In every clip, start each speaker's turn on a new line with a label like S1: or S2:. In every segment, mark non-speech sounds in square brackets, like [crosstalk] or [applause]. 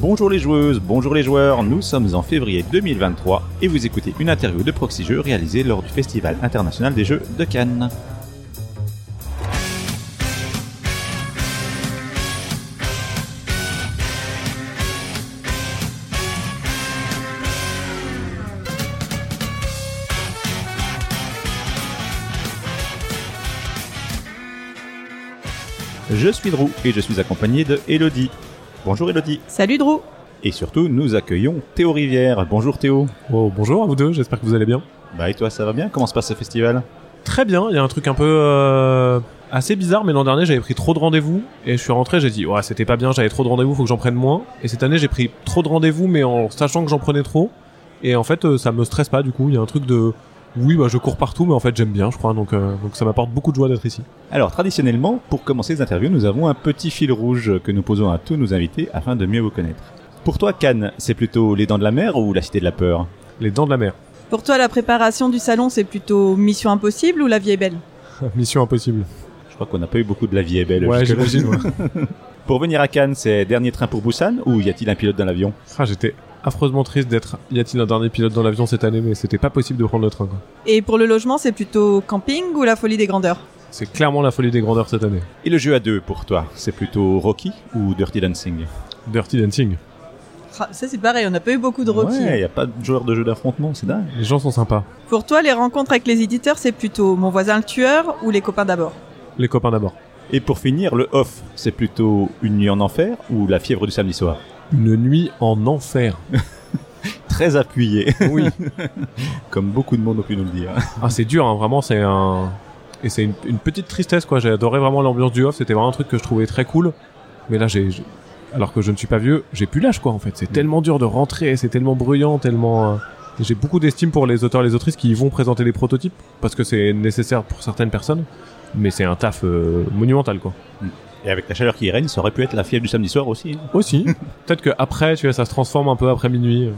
S1: Bonjour les joueuses, bonjour les joueurs, nous sommes en février 2023 et vous écoutez une interview de Proxy Jeux réalisée lors du Festival international des jeux de Cannes. Je suis Drew et je suis accompagné de Elodie. Bonjour Elodie.
S2: Salut Drew.
S1: Et surtout, nous accueillons Théo Rivière. Bonjour Théo.
S3: Oh, bonjour à vous deux, j'espère que vous allez bien.
S1: Bah et toi, ça va bien? Comment se passe ce festival?
S3: Très bien, il y a un truc un peu euh, assez bizarre, mais l'an dernier j'avais pris trop de rendez-vous et je suis rentré, j'ai dit ouais c'était pas bien, j'avais trop de rendez-vous, faut que j'en prenne moins. Et cette année j'ai pris trop de rendez-vous, mais en sachant que j'en prenais trop. Et en fait euh, ça me stresse pas du coup, il y a un truc de oui bah je cours partout, mais en fait j'aime bien, je crois, donc euh, donc ça m'apporte beaucoup de joie d'être ici.
S1: Alors traditionnellement, pour commencer les interviews, nous avons un petit fil rouge que nous posons à tous nos invités afin de mieux vous connaître. Pour toi, Cannes, c'est plutôt les dents de la mer ou la cité de la peur?
S3: Les dents de la mer.
S2: Pour toi, la préparation du salon, c'est plutôt Mission Impossible ou La Vie est belle? [laughs]
S3: Mission impossible.
S1: Je crois qu'on n'a pas eu beaucoup de la vie est belle.
S3: Ouais, j'imagine. ouais. [laughs]
S1: Pour venir à Cannes, c'est dernier train pour Busan ou y a-t-il un pilote dans l'avion?
S3: Ah, j'étais affreusement triste d'être. Y a-t-il un dernier pilote dans l'avion cette année, mais c'était pas possible de prendre le train. quoi.
S2: Et pour le logement, c'est plutôt camping ou La Folie des Grandeurs?
S3: C'est clairement la folie des grandeurs cette année.
S1: Et le jeu à deux pour toi, c'est plutôt Rocky ou Dirty Dancing?
S3: Dirty Dancing.
S2: Ah, Ça, c'est pareil, on n'a pas eu beaucoup de Rocky.
S1: Ouais, y a pas de joueur de jeu d'affrontement, c'est dingue.
S3: Les gens sont sympas.
S2: Pour toi, les rencontres avec les éditeurs, c'est plutôt Mon voisin le tueur ou Les copains d'abord?
S3: Les copains d'abord.
S1: Et pour finir, le off, c'est plutôt une nuit en enfer ou la fièvre du samedi soir?
S3: Une nuit en enfer. [laughs]
S1: Très appuyé,
S3: Oui. [laughs]
S1: comme beaucoup de monde ont pu nous le dire.
S3: Ah, c'est dur, hein, vraiment, c'est un. Et c'est une, une petite tristesse, quoi. J'ai adoré vraiment l'ambiance du off, c'était vraiment un truc que je trouvais très cool. Mais là, j'ai. Alors que je ne suis pas vieux, j'ai plus l'âge, quoi, en fait. C'est tellement dur de rentrer, c'est tellement bruyant, tellement. euh, J'ai beaucoup d'estime pour les auteurs et les autrices qui vont présenter des prototypes, parce que c'est nécessaire pour certaines personnes. Mais c'est un taf euh, monumental, quoi.
S1: Et avec la chaleur qui règne, ça aurait pu être la fièvre du samedi soir aussi. hein.
S3: Aussi. [laughs] Peut-être que après, tu vois, ça se transforme un peu après minuit.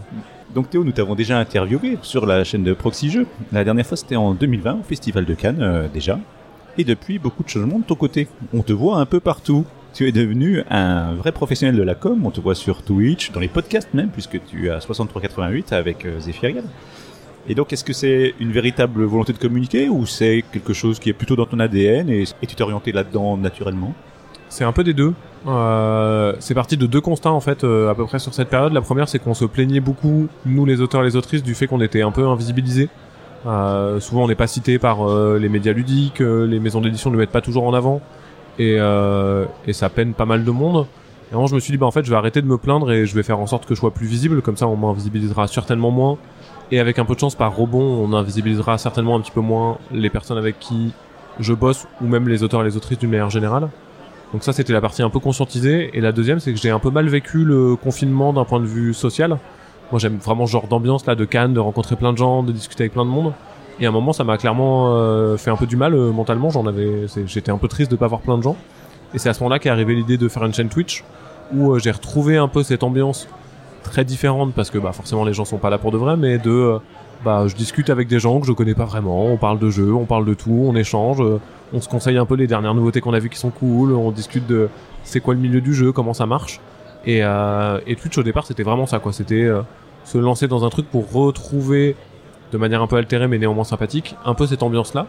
S1: Donc Théo, nous t'avons déjà interviewé sur la chaîne de Proxy Jeux. La dernière fois, c'était en 2020 au Festival de Cannes, euh, déjà. Et depuis, beaucoup de changements de ton côté. On te voit un peu partout. Tu es devenu un vrai professionnel de la com. On te voit sur Twitch, dans les podcasts même, puisque tu as 6388 avec euh. Et donc, est-ce que c'est une véritable volonté de communiquer ou c'est quelque chose qui est plutôt dans ton ADN et, et tu t'es orienté là-dedans naturellement?
S3: C'est un peu des deux. Euh, c'est parti de deux constats en fait euh, à peu près sur cette période. La première c'est qu'on se plaignait beaucoup, nous les auteurs et les autrices, du fait qu'on était un peu invisibilisés. Euh, souvent on n'est pas cité par les médias ludiques, les maisons d'édition ne le mettent pas toujours en avant et, et ça peine pas mal de monde. Et vraiment je me suis dit bah en fait je vais arrêter de me plaindre et je vais faire en sorte que je sois plus visible, comme ça on m'invisibilisera certainement moins. Et avec un peu de chance par rebond on invisibilisera certainement un petit peu moins les personnes avec qui je bosse ou même les auteurs et les autrices d'une manière générale. Donc ça c'était la partie un peu conscientisée et la deuxième c'est que j'ai un peu mal vécu le confinement d'un point de vue social. Moi j'aime vraiment ce genre d'ambiance là de Cannes, de rencontrer plein de gens, de discuter avec plein de monde. Et à un moment ça m'a clairement euh, fait un peu du mal euh, mentalement, j'en avais j'étais un peu triste de pas voir plein de gens. Et c'est à ce moment-là qu'est arrivée l'idée de faire une chaîne Twitch où euh, j'ai retrouvé un peu cette ambiance très différente parce que bah forcément les gens sont pas là pour de vrai mais de bah je discute avec des gens que je connais pas vraiment, on parle de jeux, on parle de tout, on échange, euh, on se conseille un peu les dernières nouveautés qu'on a vues qui sont cool, on discute de c'est quoi le milieu du jeu, comment ça marche. Et, euh, et Twitch au départ c'était vraiment ça quoi, c'était euh, se lancer dans un truc pour retrouver de manière un peu altérée mais néanmoins sympathique, un peu cette ambiance là.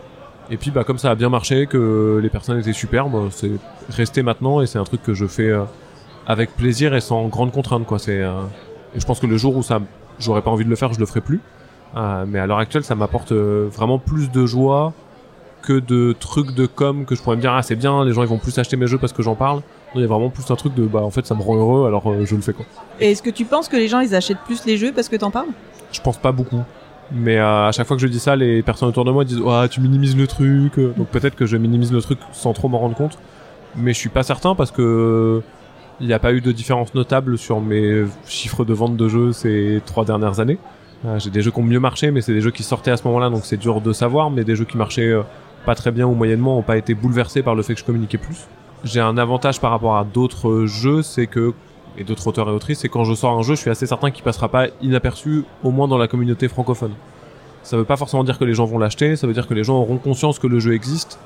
S3: Et puis bah comme ça a bien marché, que les personnes étaient super, bah, c'est resté maintenant et c'est un truc que je fais euh, avec plaisir et sans grande contrainte quoi. C'est euh, et je pense que le jour où ça j'aurais pas envie de le faire, je le ferai plus. Euh, mais à l'heure actuelle, ça m'apporte euh, vraiment plus de joie que de trucs de com que je pourrais me dire ah c'est bien, les gens ils vont plus acheter mes jeux parce que j'en parle. Non, il y a vraiment plus un truc de bah en fait ça me rend heureux alors euh, je le fais quoi.
S2: Et est-ce que tu penses que les gens, ils achètent plus les jeux parce que t'en parles?
S3: Je pense pas beaucoup. Mais euh, à chaque fois que je dis ça, les personnes autour de moi disent ah tu minimises le truc. Donc peut-être que je minimise le truc sans trop m'en rendre compte. Mais je suis pas certain parce que il n'y a pas eu de différence notable sur mes chiffres de vente de jeux ces trois dernières années. J'ai des jeux qui ont mieux marché, mais c'est des jeux qui sortaient à ce moment-là, donc c'est dur de savoir. Mais des jeux qui marchaient euh, pas très bien ou moyennement ont pas été bouleversés par le fait que je communiquais plus. J'ai un avantage par rapport à d'autres jeux, c'est que et d'autres auteurs et autrices, c'est quand je sors un jeu, je suis assez certain qu'il passera pas inaperçu, au moins dans la communauté francophone. Ça veut pas forcément dire que les gens vont l'acheter, ça veut dire que les gens auront conscience que le jeu existe.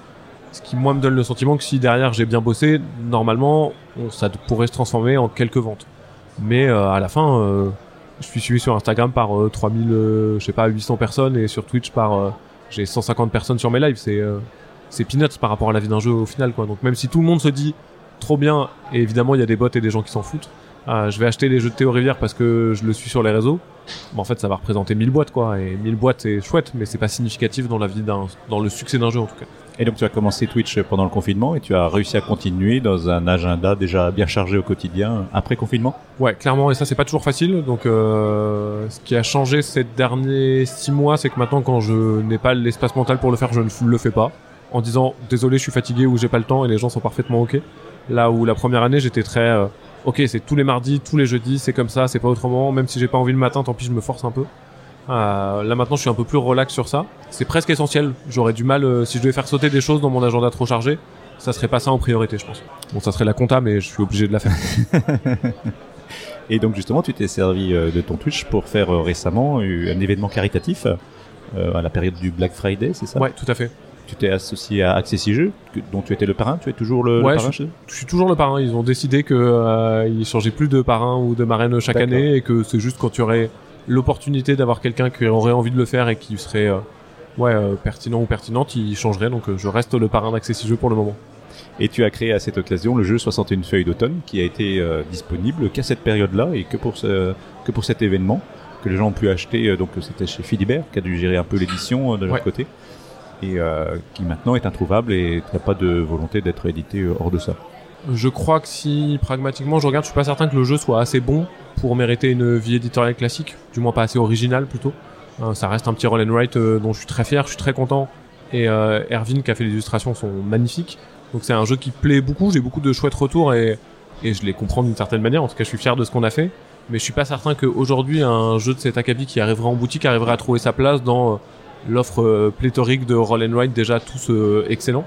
S3: Ce qui, moi, me donne le sentiment que si derrière j'ai bien bossé, normalement, ça pourrait se transformer en quelques ventes. Mais euh, à la fin, euh, je suis suivi sur Instagram par euh, 3000, euh, je sais pas, 800 personnes et sur Twitch par euh, j'ai 150 personnes sur mes lives. C'est euh, c'est peanuts par rapport à la vie d'un jeu au final, quoi. Donc même si tout le monde se dit trop bien, et évidemment il y a des bots et des gens qui s'en foutent. je vais acheter les jeux de Théo Rivière parce que je le suis sur les réseaux. Mais en fait, ça va représenter 1000 boîtes, quoi. Et 1000 boîtes, c'est chouette, mais c'est pas significatif dans la vie d'un, dans le succès d'un jeu, en tout cas.
S1: Et donc tu as commencé Twitch pendant le confinement et tu as réussi à continuer dans un agenda déjà bien chargé au quotidien après confinement?
S3: Ouais, clairement, et ça c'est pas toujours facile. Donc, euh, ce qui a changé ces derniers six mois, c'est que maintenant, quand je n'ai pas l'espace mental pour le faire, je ne le fais pas, en disant désolé, je suis fatigué ou j'ai pas le temps, et les gens sont parfaitement ok. Là où la première année, j'étais très euh, ok, c'est tous les mardis, tous les jeudis, c'est comme ça, c'est pas autrement. Même si j'ai pas envie le matin, tant pis, je me force un peu. Euh, là maintenant, je suis un peu plus relax sur ça. C'est presque essentiel. J'aurais du mal euh, si je devais faire sauter des choses dans mon agenda trop chargé. Ça serait pas ça en priorité, je pense. Bon, ça serait la compta, mais je suis obligé de la faire. [laughs]
S1: Et donc justement, tu t'es servi euh, de ton Twitch pour faire récemment un événement caritatif à la période du Black Friday, c'est ça?
S3: Ouais, tout à fait.
S1: Tu t'es associé à Accessi Jeux, que- dont tu étais le parrain. Tu es toujours le, parrain eux?
S3: Je suis toujours le parrain. Ils ont décidé que euh, ils changeaient plus de parrain ou de marraine chaque année et que c'est juste quand tu aurais l'opportunité d'avoir quelqu'un qui aurait envie de le faire et qui serait euh, ouais euh, pertinent ou pertinente, ils changeraient. Donc euh, je reste le parrain d'Accessi Jeux pour le moment.
S1: Et tu as créé à cette occasion le jeu 61 feuilles d'automne qui a été euh, disponible qu'à cette période-là et que pour, ce, que pour cet événement que les gens ont pu acheter. donc c'était chez Philibert qui a dû gérer un peu l'édition de leur
S3: Ouais.
S1: côté et euh, qui maintenant est introuvable et tu n'as pas de volonté d'être édité hors de ça.
S3: Je crois que si pragmatiquement je regarde, je suis pas certain que le jeu soit assez bon pour mériter une vie éditoriale classique, du moins pas assez originale plutôt. Euh, ça reste un petit roll and write euh, dont je suis très fier, je suis très content. Et euh, Erwin qui a fait les illustrations sont magnifiques. Donc c'est un jeu qui plaît beaucoup, j'ai beaucoup de chouettes retours et, et je les comprends d'une certaine manière. En tout cas, je suis fier de ce qu'on a fait. Mais je suis pas certain qu'aujourd'hui un jeu de cet acabit qui arriverait en boutique arriverait à trouver sa place dans l'offre pléthorique de roll and write déjà tous excellents.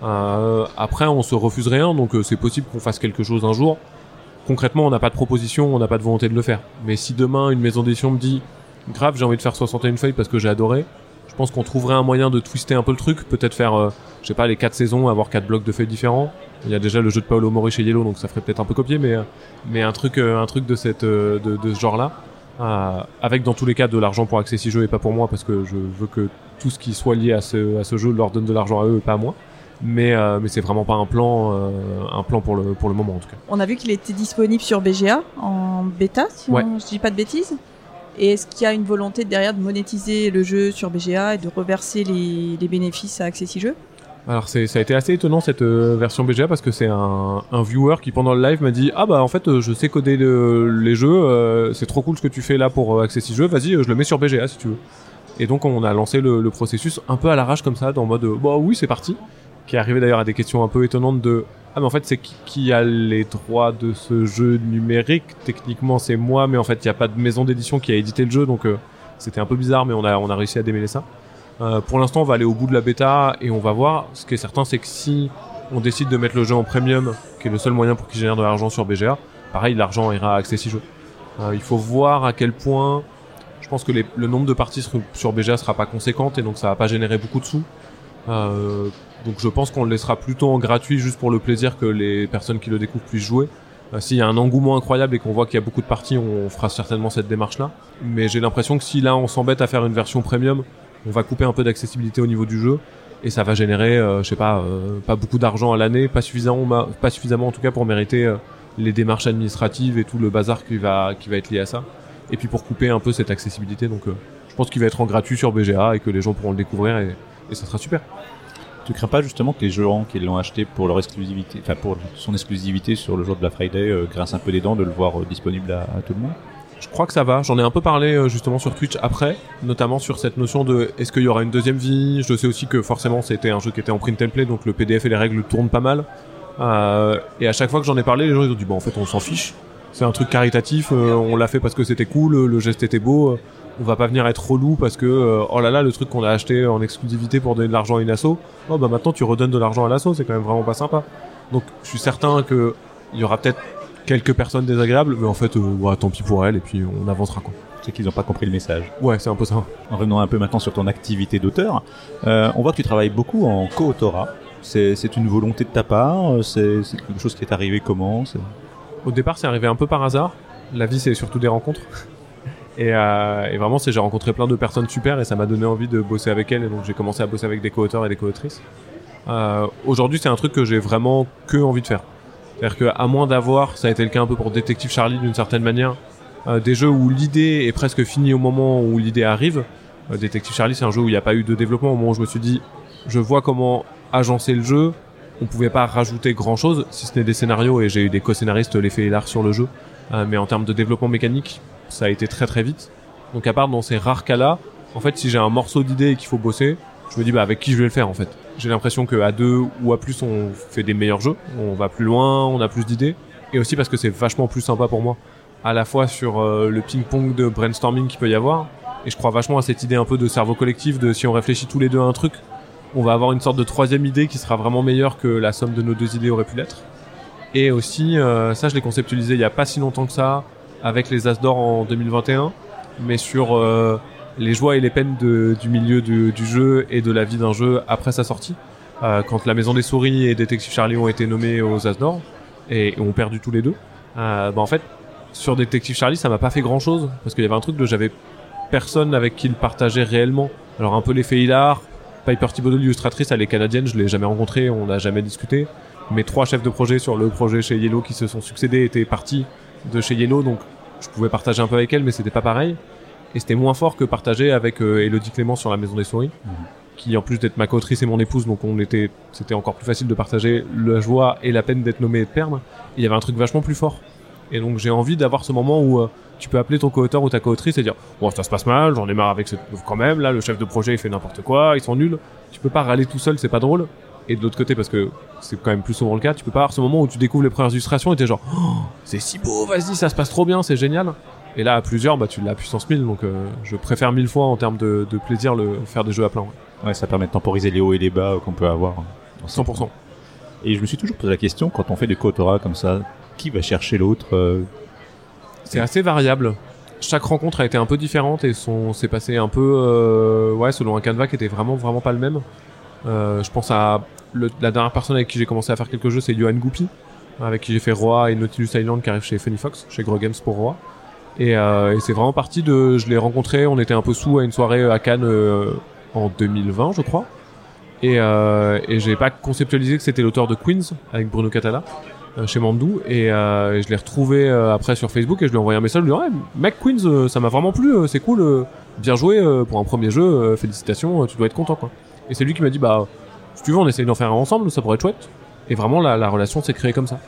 S3: Après, on se refuse rien, donc c'est possible qu'on fasse quelque chose un jour. Concrètement, on n'a pas de proposition, on n'a pas de volonté de le faire. Mais si demain une maison d'édition me dit, grave, j'ai envie de faire 61 feuilles parce que j'ai adoré, je pense qu'on trouverait un moyen de twister un peu le truc, peut-être faire, euh, je sais pas, les quatre saisons, avoir quatre blocs de feuilles différents. Il y a déjà le jeu de Paolo Mori chez Yellow, donc ça ferait peut-être un peu copier, mais euh, mais un truc, euh, de ce genre-là, avec dans tous les cas de l'argent pour Accessi Jeux et pas pour moi, parce que je veux que tout ce qui soit lié à ce, à ce jeu leur donne de l'argent à eux et pas à moi. Mais euh, mais c'est vraiment pas un plan, euh, un plan pour le pour le moment en tout cas.
S2: On a vu qu'il était disponible sur BGA en bêta, si
S3: Ouais.
S2: on- je dis pas de bêtises. Et est-ce qu'il y a une volonté derrière de monétiser le jeu sur BGA et de reverser les, les bénéfices à Accessi Jeux
S3: Alors ça a été assez étonnant cette euh, version BGA parce que c'est un, un viewer qui pendant le live m'a dit ah bah en fait je sais coder le- les jeux c'est trop cool ce que tu fais là pour Accessi Jeux vas-y je le mets sur BGA si tu veux et donc on a lancé le, le processus un peu à l'arrache comme ça dans le mode bah oui c'est parti qui est arrivé d'ailleurs à des questions un peu étonnantes de ah mais en fait c'est qui, a les droits de ce jeu numérique? Techniquement c'est moi mais en fait il n'y a pas de maison d'édition qui a édité le jeu donc euh, c'était un peu bizarre mais on a on a réussi à démêler ça euh, pour l'instant, on va aller au bout de la bêta et on va voir. Ce qui est certain, c'est que si on décide de mettre le jeu en premium, qui est le seul moyen pour qu'il génère de l'argent sur BGA, pareil, l'argent ira à Accessi Jeux. Euh, il faut voir à quel point. Je pense que le nombre de parties sur, sur BGA sera pas conséquente et donc ça va pas générer beaucoup de sous. Euh, donc je pense qu'on le laissera plutôt en gratuit juste pour le plaisir que les personnes qui le découvrent puissent jouer. Euh, S'il y a un engouement incroyable et qu'on voit qu'il y a beaucoup de parties, on fera certainement cette démarche-là. Mais j'ai l'impression que si là on s'embête à faire une version premium, on va couper un peu d'accessibilité au niveau du jeu et ça va générer, euh, je sais pas, euh, pas beaucoup d'argent à l'année, pas suffisamment, en tout cas pour mériter les démarches administratives et tout le bazar qui va être lié à ça. Et puis pour couper un peu cette accessibilité, donc je pense qu'il va être en gratuit sur BGA et que les gens pourront le découvrir et, et ça sera super.
S1: Tu crains pas justement que les gens qui l'ont acheté pour leur exclusivité, enfin pour son exclusivité sur le jour de la Friday, euh, grincent un peu les dents de le voir euh, disponible à, tout le monde?
S3: Je crois que ça va. J'en ai un peu parlé euh, justement sur Twitch après, notamment sur cette notion de est-ce qu'il y aura une deuxième vie? Je sais aussi que forcément c'était un jeu qui était en print and play, donc le PDF et les règles tournent pas mal. Euh, et à chaque fois que j'en ai parlé, les gens ils ont dit bon en fait on s'en fiche. C'est un truc caritatif, on l'a fait parce que c'était cool, le geste était beau. On va pas venir être relou parce que euh, oh là là le truc qu'on a acheté en exclusivité pour donner de l'argent à une asso, oh bah maintenant tu redonnes de l'argent à l'asso, c'est quand même vraiment pas sympa. Donc je suis certain que il y aura peut-être quelques personnes désagréables, mais en fait euh, ouais, tant pis pour elles et puis on avancera quoi.
S1: C'est qu'ils n'ont pas compris le message.
S3: Ouais, c'est un peu ça.
S1: En revenant un peu maintenant sur ton activité d'auteur, euh, on voit que tu travailles beaucoup en co-autorat. C'est une volonté de ta part euh, C'est quelque chose qui est arrivé comment
S3: Au départ, c'est arrivé un peu par hasard. La vie, c'est surtout des rencontres. Et, euh, et vraiment, j'ai rencontré plein de personnes super et ça m'a donné envie de bosser avec elles. Et donc, j'ai commencé à bosser avec des co-auteurs et des co-autrices. Euh, Aujourd'hui, c'est un truc que j'ai vraiment que envie de faire. C'est-à-dire qu'à moins d'avoir, ça a été le cas un peu pour Détective Charlie d'une certaine manière, euh, des jeux où l'idée est presque finie au moment où l'idée arrive. Détective Charlie, c'est un jeu où il n'y a pas eu de développement au moment où je me suis dit, je vois comment agencer le jeu. On pouvait pas rajouter grand chose, si ce n'est des scénarios, et j'ai eu des co-scénaristes, l'effet et l'art sur le jeu. Mais en termes de développement mécanique, ça a été très très vite. Donc à part dans ces rares cas-là, en fait, si j'ai un morceau d'idée et qu'il faut bosser, je me dis bah avec qui je vais le faire en fait. J'ai l'impression que à deux ou à plus, on fait des meilleurs jeux, on va plus loin, on a plus d'idées, et aussi parce que c'est vachement plus sympa pour moi, à la fois sur euh, le ping-pong de brainstorming qu'il peut y avoir, et je crois vachement à cette idée un peu de cerveau collectif, de si on réfléchit tous les deux à un truc, on va avoir une sorte de troisième idée qui sera vraiment meilleure que la somme de nos deux idées aurait pu l'être. Et aussi, euh, ça je l'ai conceptualisé il y a pas si longtemps que ça, avec les As d'or en 2021, mais sur euh, les joies et les peines du milieu du, jeu et de la vie d'un jeu après sa sortie. Euh, quand La Maison des Souris et Détective Charlie ont été nommés aux As d'or et, ont perdu tous les deux, euh, bah en fait, sur Détective Charlie, ça m'a pas fait grand chose parce qu'il y avait un truc de j'avais personne avec qui le partager réellement. Alors un peu l'effet hilar, Piper Thibodeau, l'illustratrice, elle est canadienne, je l'ai jamais rencontrée, on n'a jamais discuté. Mes trois chefs de projet sur le projet chez Yellow qui se sont succédés étaient partis de chez Yellow, donc je pouvais partager un peu avec elle, mais c'était pas pareil. Et c'était moins fort que partager avec euh, Elodie Clément sur la Maison des Souris,
S1: Mhm.
S3: qui en plus d'être ma co-autrice et mon épouse, donc on était, c'était encore plus facile de partager la joie et la peine d'être nommé et de perdre. Il y avait un truc vachement plus fort. Et donc j'ai envie d'avoir ce moment où euh, tu peux appeler ton co-auteur ou ta co-autrice et dire bon ça se passe mal, j'en ai marre avec ce quand même là le chef de projet il fait n'importe quoi, ils sont nuls. Tu peux pas râler tout seul, c'est pas drôle. Et de l'autre côté parce que c'est quand même plus souvent le cas, tu peux pas avoir ce moment où tu découvres les premières illustrations et t'es genre Oh, c'est si beau, vas-y ça se passe trop bien, c'est génial. Et là à plusieurs bah tu l'as à puissance 1000 donc euh, je préfère mille fois en termes de, de plaisir le faire des jeux à plein. ouais.
S1: Ouais, ça permet de temporiser les hauts et les bas qu'on peut avoir.
S3: 100%.
S1: Et je me suis toujours posé la question, quand on fait des co-autorat comme ça, qui va chercher l'autre euh,
S3: C'est assez variable. Chaque rencontre a été un peu différente et son s'est passé un peu euh, ouais selon un canevas qui était vraiment vraiment pas le même. Euh, je pense à la dernière personne avec qui j'ai commencé à faire quelques jeux, c'est Johan Goupy, avec qui j'ai fait Roi et Nautilus Island qui arrive chez Funny Fox, chez Gros Games pour Roi. Et, euh, et c'est vraiment parti de, je l'ai rencontré, on était un peu sous à une soirée à Cannes euh, en 2020 je crois. Et, euh, et j'ai pas conceptualisé que c'était l'auteur de Queens avec Bruno Catala euh, chez Mandou et, euh, je l'ai retrouvé euh, après sur Facebook et je lui ai envoyé un message lui disant ouais, mec Queens euh, ça m'a vraiment plu euh, c'est cool euh, bien joué euh, pour un premier jeu euh, félicitations euh, tu dois être content quoi et c'est lui qui m'a dit bah si tu veux on essaye d'en faire un ensemble ça pourrait être chouette et vraiment la, la relation s'est créée comme ça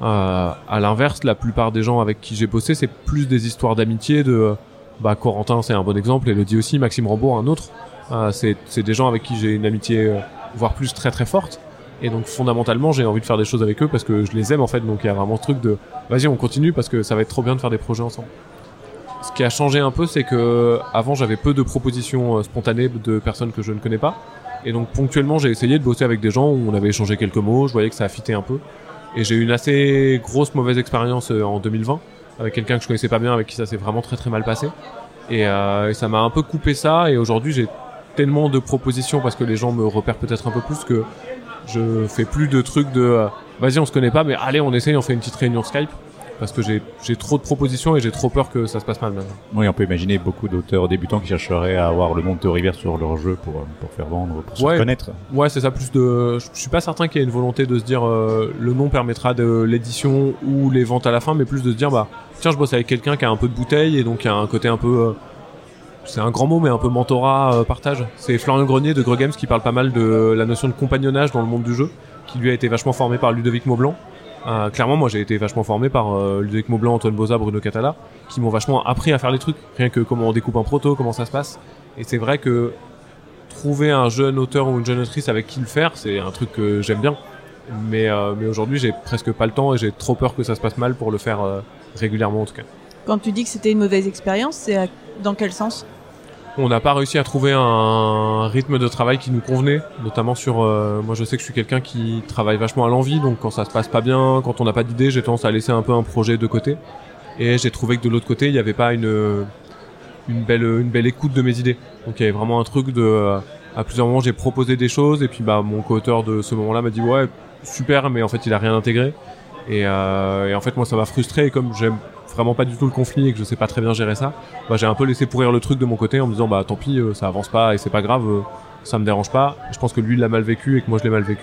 S3: euh, à l'inverse la plupart des gens avec qui j'ai bossé c'est plus des histoires d'amitié de euh, bah Corentin c'est un bon exemple et le dit aussi Maxime Rambourg un autre euh, c'est des gens avec qui j'ai une amitié euh, voire plus très très forte et donc fondamentalement, j'ai envie de faire des choses avec eux parce que je les aime en fait. Donc il y a vraiment ce truc de vas-y, on continue parce que ça va être trop bien de faire des projets ensemble. Ce qui a changé un peu, c'est que avant j'avais peu de propositions spontanées de personnes que je ne connais pas. Et donc ponctuellement, j'ai essayé de bosser avec des gens où on avait échangé quelques mots. Je voyais que ça a fité un peu. Et j'ai eu une assez grosse mauvaise expérience euh, en 2020 avec quelqu'un que je connaissais pas bien, avec qui ça s'est vraiment très très mal passé. Et, euh, et ça m'a un peu coupé ça. Et aujourd'hui, j'ai tellement de propositions parce que les gens me repèrent peut-être un peu plus que je fais plus de trucs de euh, vas-y on se connaît pas mais allez on essaye on fait une petite réunion Skype parce que j'ai trop de propositions et j'ai trop peur que ça se passe mal maintenant.
S1: Oui, on peut imaginer beaucoup d'auteurs débutants qui chercheraient à avoir le nom de Théo Rivière sur leur jeu pour, euh, pour faire vendre, pour se
S3: Ouais.
S1: connaître.
S3: Ouais c'est ça plus de je suis pas certain qu'il y ait une volonté de se dire euh, le nom permettra de l'édition ou les ventes à la fin mais plus de se dire bah tiens je bosse avec quelqu'un qui a un peu de bouteille et donc qui a un côté un peu euh, c'est un grand mot mais un peu mentorat euh, partage. C'est Florian Grenier de Gros Games qui parle pas mal de la notion de compagnonnage dans le monde du jeu qui lui a été vachement formé par Ludovic Maublanc. Euh, clairement, moi j'ai été vachement formé par euh, Ludovic Antoine Boza, Bruno Catala, qui m'ont vachement appris à faire les trucs, rien que comment on découpe un proto, comment ça se passe. Et c'est vrai que trouver un jeune auteur ou une jeune autrice avec qui le faire, c'est un truc que j'aime bien. Mais, euh, mais aujourd'hui, j'ai presque pas le temps et j'ai trop peur que ça se passe mal pour le faire euh, régulièrement en tout cas.
S2: Quand tu dis que c'était une mauvaise expérience, c'est dans quel sens?
S3: On n'a pas réussi à trouver un rythme de travail qui nous convenait, notamment sur. euh, moi, je sais que je suis quelqu'un qui travaille vachement à l'envie, donc quand ça se passe pas bien, quand on n'a pas d'idée, j'ai tendance à laisser un peu un projet de côté. Et j'ai trouvé que de l'autre côté, il n'y avait pas une belle une belle écoute de mes idées. Donc il y avait vraiment un truc de. à plusieurs moments, j'ai proposé des choses et puis bah mon co-auteur de ce moment-là m'a dit ouais super, mais en fait il a rien intégré. Et, euh, et en fait moi ça m'a frustré comme j'aime vraiment pas du tout le conflit et que je sais pas très bien gérer ça, bah, j'ai un peu laissé pourrir le truc de mon côté en me disant bah tant pis, euh, ça avance pas et c'est pas grave, euh, ça me dérange pas. Je pense que lui il l'a mal vécu et que moi je l'ai mal vécu.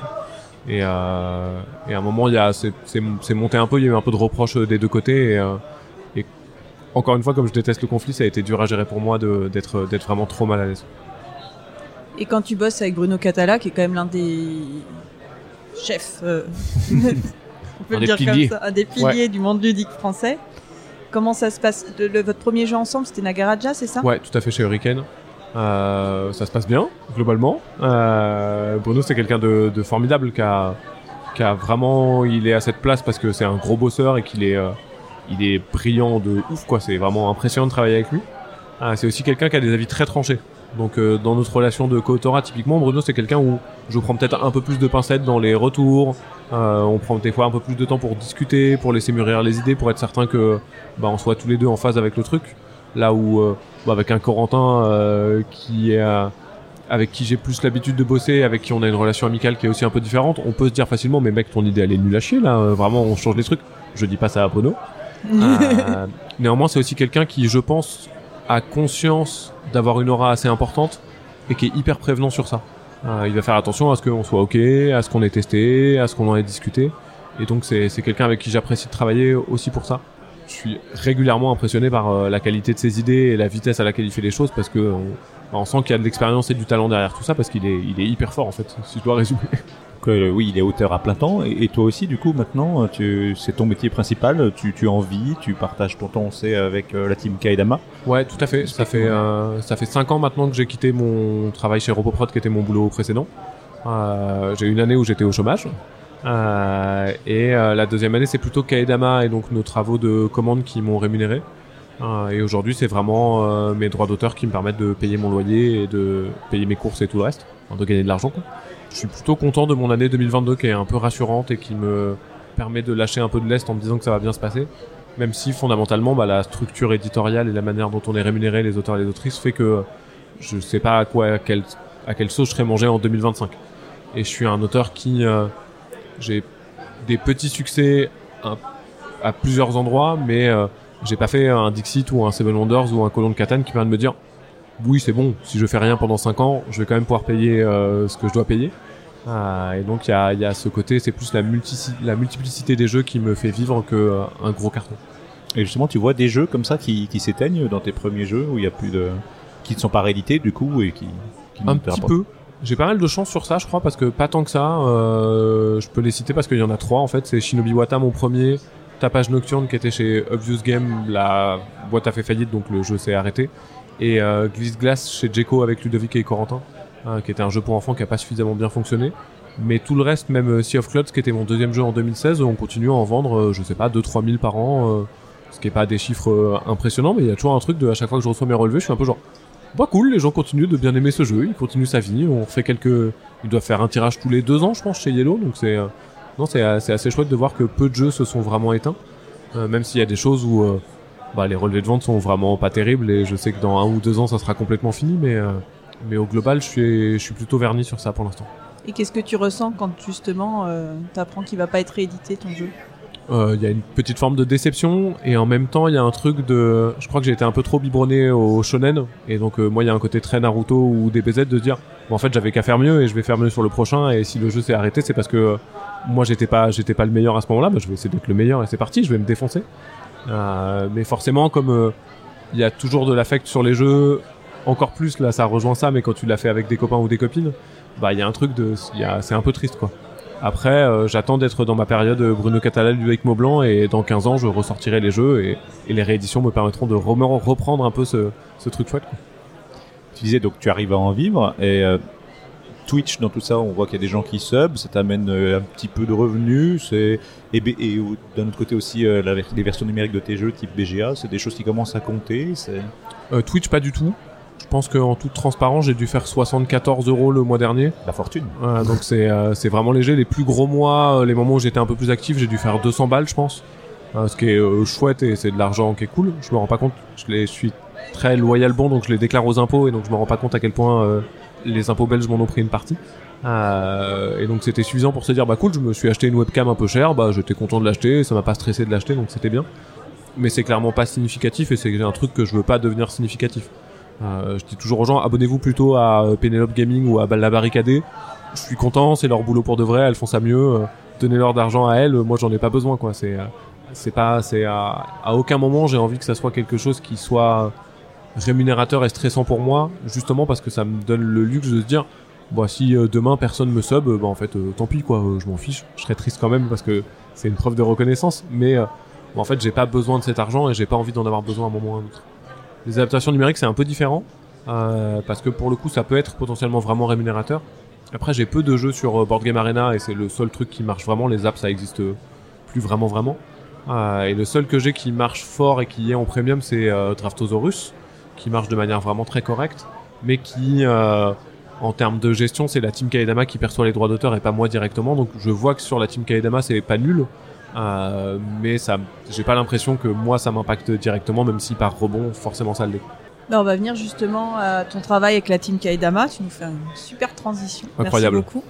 S3: Et, euh, et à un moment il y a c'est c'est c'est monté un peu, il y a eu un peu de reproches des deux côtés et, euh, et encore une fois comme je déteste le conflit, ça a été dur à gérer pour moi de d'être d'être vraiment trop mal à l'aise.
S2: Et quand tu bosses avec Bruno Catala, qui est quand même l'un des chefs, euh, [laughs] on peut
S3: Un
S2: le dire
S3: piliers.
S2: comme ça, un des piliers du monde ludique français. Comment ça se passe Le- Votre premier jeu ensemble, c'était Nagaraja, c'est ça?
S3: Ouais, tout à fait chez Hurricane. Euh, ça se passe bien, globalement. Euh, Bruno, c'est quelqu'un de, formidable qui a, vraiment, il est à cette place parce que c'est un gros bosseur et qu'il est, euh, est brillant de ouf, quoi. C'est vraiment impressionnant de travailler avec lui. C'est aussi quelqu'un qui a des avis très tranchés. Donc, dans notre relation de co-autorat, typiquement, Bruno, c'est quelqu'un où je prends peut-être un peu plus de pincettes dans les retours. Euh, on prend des fois un peu plus de temps pour discuter, pour laisser mûrir les idées, pour être certain que, bah, on soit tous les deux en phase avec le truc. Là où, euh, bah, avec un Corentin euh, qui est avec qui j'ai plus l'habitude de bosser, avec qui on a une relation amicale qui est aussi un peu différente, on peut se dire facilement mais mec ton idée elle est nulle à chier là, vraiment on change les trucs. Je dis pas ça à Bruno. [laughs] Euh, néanmoins c'est aussi quelqu'un qui je pense a conscience d'avoir une aura assez importante et qui est hyper prévenant sur ça. Euh, il va faire attention à ce qu'on soit ok, à ce qu'on ait testé, à ce qu'on en ait discuté. Et donc c'est quelqu'un avec qui j'apprécie de travailler aussi pour ça je suis régulièrement impressionné par euh, la qualité de ses idées et la vitesse à laquelle il fait les choses parce que on sent qu'il y a de l'expérience et du talent derrière tout ça parce qu'il est, il est hyper fort en fait, si je dois résumer.
S1: Donc, euh, oui, il est auteur à plein temps. Et, et toi aussi, du coup, maintenant, c'est ton métier principal. Tu, tu en vis, tu partages ton temps, on sait, avec euh, la team Kaidama.
S3: Ouais, tout à fait. Ça fait euh, ça fait cinq ans maintenant que j'ai quitté mon travail chez Roboprod qui était mon boulot précédent. J'ai eu une année où j'étais au chômage. Et la deuxième année, c'est plutôt Kaedama et donc nos travaux de commande qui m'ont rémunéré. Euh, et aujourd'hui, c'est vraiment euh, mes droits d'auteur qui me permettent de payer mon loyer et de payer mes courses et tout le reste, de gagner de l'argent. Je suis plutôt content de mon année 2022 qui est un peu rassurante et qui me permet de lâcher un peu de l'est en me disant que ça va bien se passer. Même si fondamentalement, bah, la structure éditoriale et la manière dont on est rémunéré, les auteurs et les autrices, fait que je sais pas à quoi, à quelle, à sauce je serai mangé en 2025. Et je suis un auteur qui, euh, j'ai des petits succès à, à plusieurs endroits, mais euh, j'ai pas fait un Dixit ou un Seven Wonders ou un Colon de Catane qui permet de me dire oui c'est bon, si je fais rien pendant 5 ans, je vais quand même pouvoir payer euh, ce que je dois payer. Ah, et donc il y a, il y a ce côté, c'est plus la, multi la multiplicité des jeux qui me fait vivre que euh, un gros carton.
S1: Et justement, tu vois des jeux comme ça qui, qui s'éteignent dans tes premiers jeux où il y a plus de, qui ne sont pas réédités du coup et qui, qui
S3: Un petit peu. J'ai pas mal de chance sur ça, je crois, parce que pas tant que ça. Euh, je peux les citer parce qu'il y en a trois en fait. C'est Shinobi Wata mon premier, Tapage Nocturne qui était chez Obvious Game, la boîte a fait faillite donc le jeu s'est arrêté, et euh, Glisse Glace chez Jeco avec Ludovic et Corentin, hein, qui était un jeu pour enfants qui a pas suffisamment bien fonctionné. Mais tout le reste, même euh, Sea of Clouds qui était mon deuxième jeu en 2016, on continue à en vendre, euh, je sais pas, 2-3 000 par an, euh, ce qui est pas des chiffres impressionnants, mais il y a toujours un truc de à chaque fois que je reçois mes relevés, je suis un peu genre bah cool, les gens continuent de bien aimer ce jeu, il continue sa vie, on fait quelques... Il doit faire un tirage tous les deux ans, je pense, chez Yellow, donc c'est... Non, c'est euh, c'est assez chouette de voir que peu de jeux se sont vraiment éteints, euh, même s'il y a des choses où euh, bah, les relevés de vente sont vraiment pas terribles, et je sais que dans un ou deux ans, ça sera complètement fini, mais, euh, mais au global, je suis, je suis plutôt verni sur ça pour l'instant.
S2: Et qu'est-ce que tu ressens quand justement euh, t'apprends qu'il va pas être réédité ton jeu?
S3: Il y a une petite forme de déception et en même temps il y a un truc de je crois que j'ai été un peu trop biberonné au shonen et donc moi il y a un côté très Naruto ou DBZ de se dire bon, en fait j'avais qu'à faire mieux et je vais faire mieux sur le prochain et si le jeu s'est arrêté c'est parce que moi j'étais pas j'étais pas le meilleur à ce moment-là bah, je vais essayer d'être le meilleur et c'est parti je vais me défoncer Euh, mais forcément comme euh, il y a toujours de l'affect sur les jeux encore plus là ça rejoint ça mais quand tu l'as fait avec des copains ou des copines bah il y a un truc de c'est un peu triste quoi après, euh, j'attends d'être dans ma période Bruno Catala, Ludovic Maublanc, et dans 15 ans, je ressortirai les jeux, et, les rééditions me permettront de reprendre un peu ce, truc chouette. quoi.
S1: Tu disais donc tu arrives à en vivre et Twitch dans tout ça, on voit qu'il y a des gens qui sub, ça t'amène euh, un petit peu de revenus, c'est et, et d'un autre côté aussi euh, la les versions numériques de tes jeux type BGA, c'est des choses qui commencent à compter. C'est
S3: Euh, Twitch, pas du tout. Je pense qu'en toute transparence, j'ai dû faire 74 euros le mois dernier.
S1: la fortune.
S3: Donc c'est vraiment léger. Les plus gros mois, les moments où j'étais un peu plus actif, j'ai dû faire 200 balles, je pense. Ce qui est chouette et c'est de l'argent qui est cool. Je me rends pas compte. Je, les, je suis très loyal bon, donc je les déclare aux impôts et donc je me rends pas compte à quel point les impôts belges m'en ont pris une partie. Euh, et donc c'était suffisant pour se dire bah cool, je me suis acheté une webcam un peu chère, bah j'étais content de l'acheter, ça m'a pas stressé de l'acheter, donc c'était bien. mais c'est clairement pas significatif et c'est un truc que je veux pas devenir significatif. Euh, je dis toujours aux gens, abonnez-vous plutôt à euh, Penelope Gaming ou à la Barricadée. Je suis content, c'est leur boulot pour de vrai, elles font ça mieux. Donnez-leur d'argent à elles, moi j'en ai pas besoin, quoi. C'est, c'est pas, c'est à aucun moment j'ai envie que ça soit quelque chose qui soit rémunérateur et stressant pour moi, justement parce que ça me donne le luxe de se dire, bah si euh, demain personne me sub, bah en fait euh, tant pis quoi, euh, je m'en fiche. Je serais triste quand même parce que c'est une preuve de reconnaissance, mais euh, en fait j'ai pas besoin de cet argent et j'ai pas envie d'en avoir besoin à un moment ou à un autre. Les adaptations numériques c'est un peu différent euh, parce que pour le coup ça peut être potentiellement vraiment rémunérateur. Après j'ai peu de jeux sur euh, Board Game Arena et c'est le seul truc qui marche vraiment. Les apps ça existe plus vraiment vraiment. Et le seul que j'ai qui marche fort et qui est en premium c'est Draftosaurus qui marche de manière vraiment très correcte, mais qui euh, en termes de gestion, c'est la team Kaedama qui perçoit les droits d'auteur et pas moi directement. Donc je vois que sur la team Kaedama, c'est pas nul. Euh, mais ça, j'ai pas l'impression que moi ça m'impacte directement, même si par rebond, forcément ça l'est.
S2: Bah, on va venir justement à ton travail avec la team Kaidama. Tu nous fais une super transition.
S3: Incroyable.
S2: Merci beaucoup.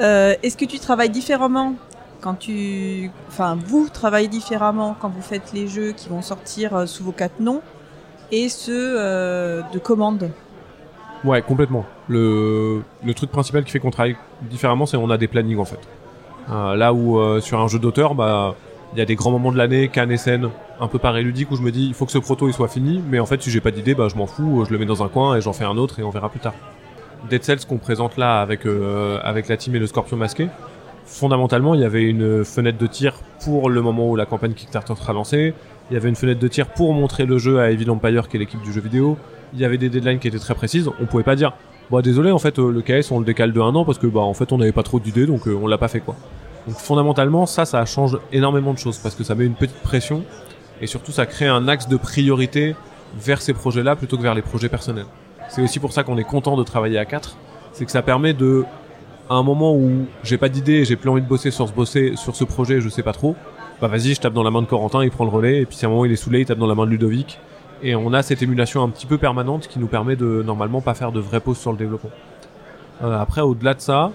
S2: Euh, Est-ce que tu travailles différemment quand tu, enfin, vous travaillez différemment quand vous faites les jeux qui vont sortir sous vos quatre noms et ceux euh, de commande
S3: Ouais, complètement. Le, truc principal qui fait qu'on travaille différemment, c'est on a des plannings en fait. Euh, là où euh, sur un jeu d'auteur, bah il y a des grands moments de l'année, Cannes et scène, un peu pareil ludique où je me dis il faut que ce proto il soit fini, mais en fait si j'ai pas d'idée, bah je m'en fous, je le mets dans un coin et j'en fais un autre et on verra plus tard. Dead Cells qu'on présente là avec avec la team et le Scorpion masqué, fondamentalement il y avait une fenêtre de tir pour le moment où la campagne Kickstarter sera lancée, il y avait une fenêtre de tir pour montrer le jeu à Evil Empire qui est l'équipe du jeu vidéo, il y avait des deadlines qui étaient très précises, on pouvait pas dire bah désolé en fait euh, le KS on le décale de un an parce que bah en fait on n'avait pas trop d'idées donc euh, on l'a pas fait quoi. Donc fondamentalement, ça, ça change énormément de choses parce que ça met une petite pression et surtout ça crée un axe de priorité vers ces projets-là plutôt que vers les projets personnels. C'est aussi pour ça qu'on est content de travailler à 4, c'est que ça permet de, à un moment où j'ai pas d'idée j'ai plus envie de bosser sur ce bosser sur ce projet, je sais pas trop, bah vas-y, je tape dans la main de Corentin, il prend le relais et puis à un moment il est saoulé, il tape dans la main de Ludovic et on a cette émulation un petit peu permanente qui nous permet de normalement pas faire de vraies pauses sur le développement. Euh, après, au-delà de ça,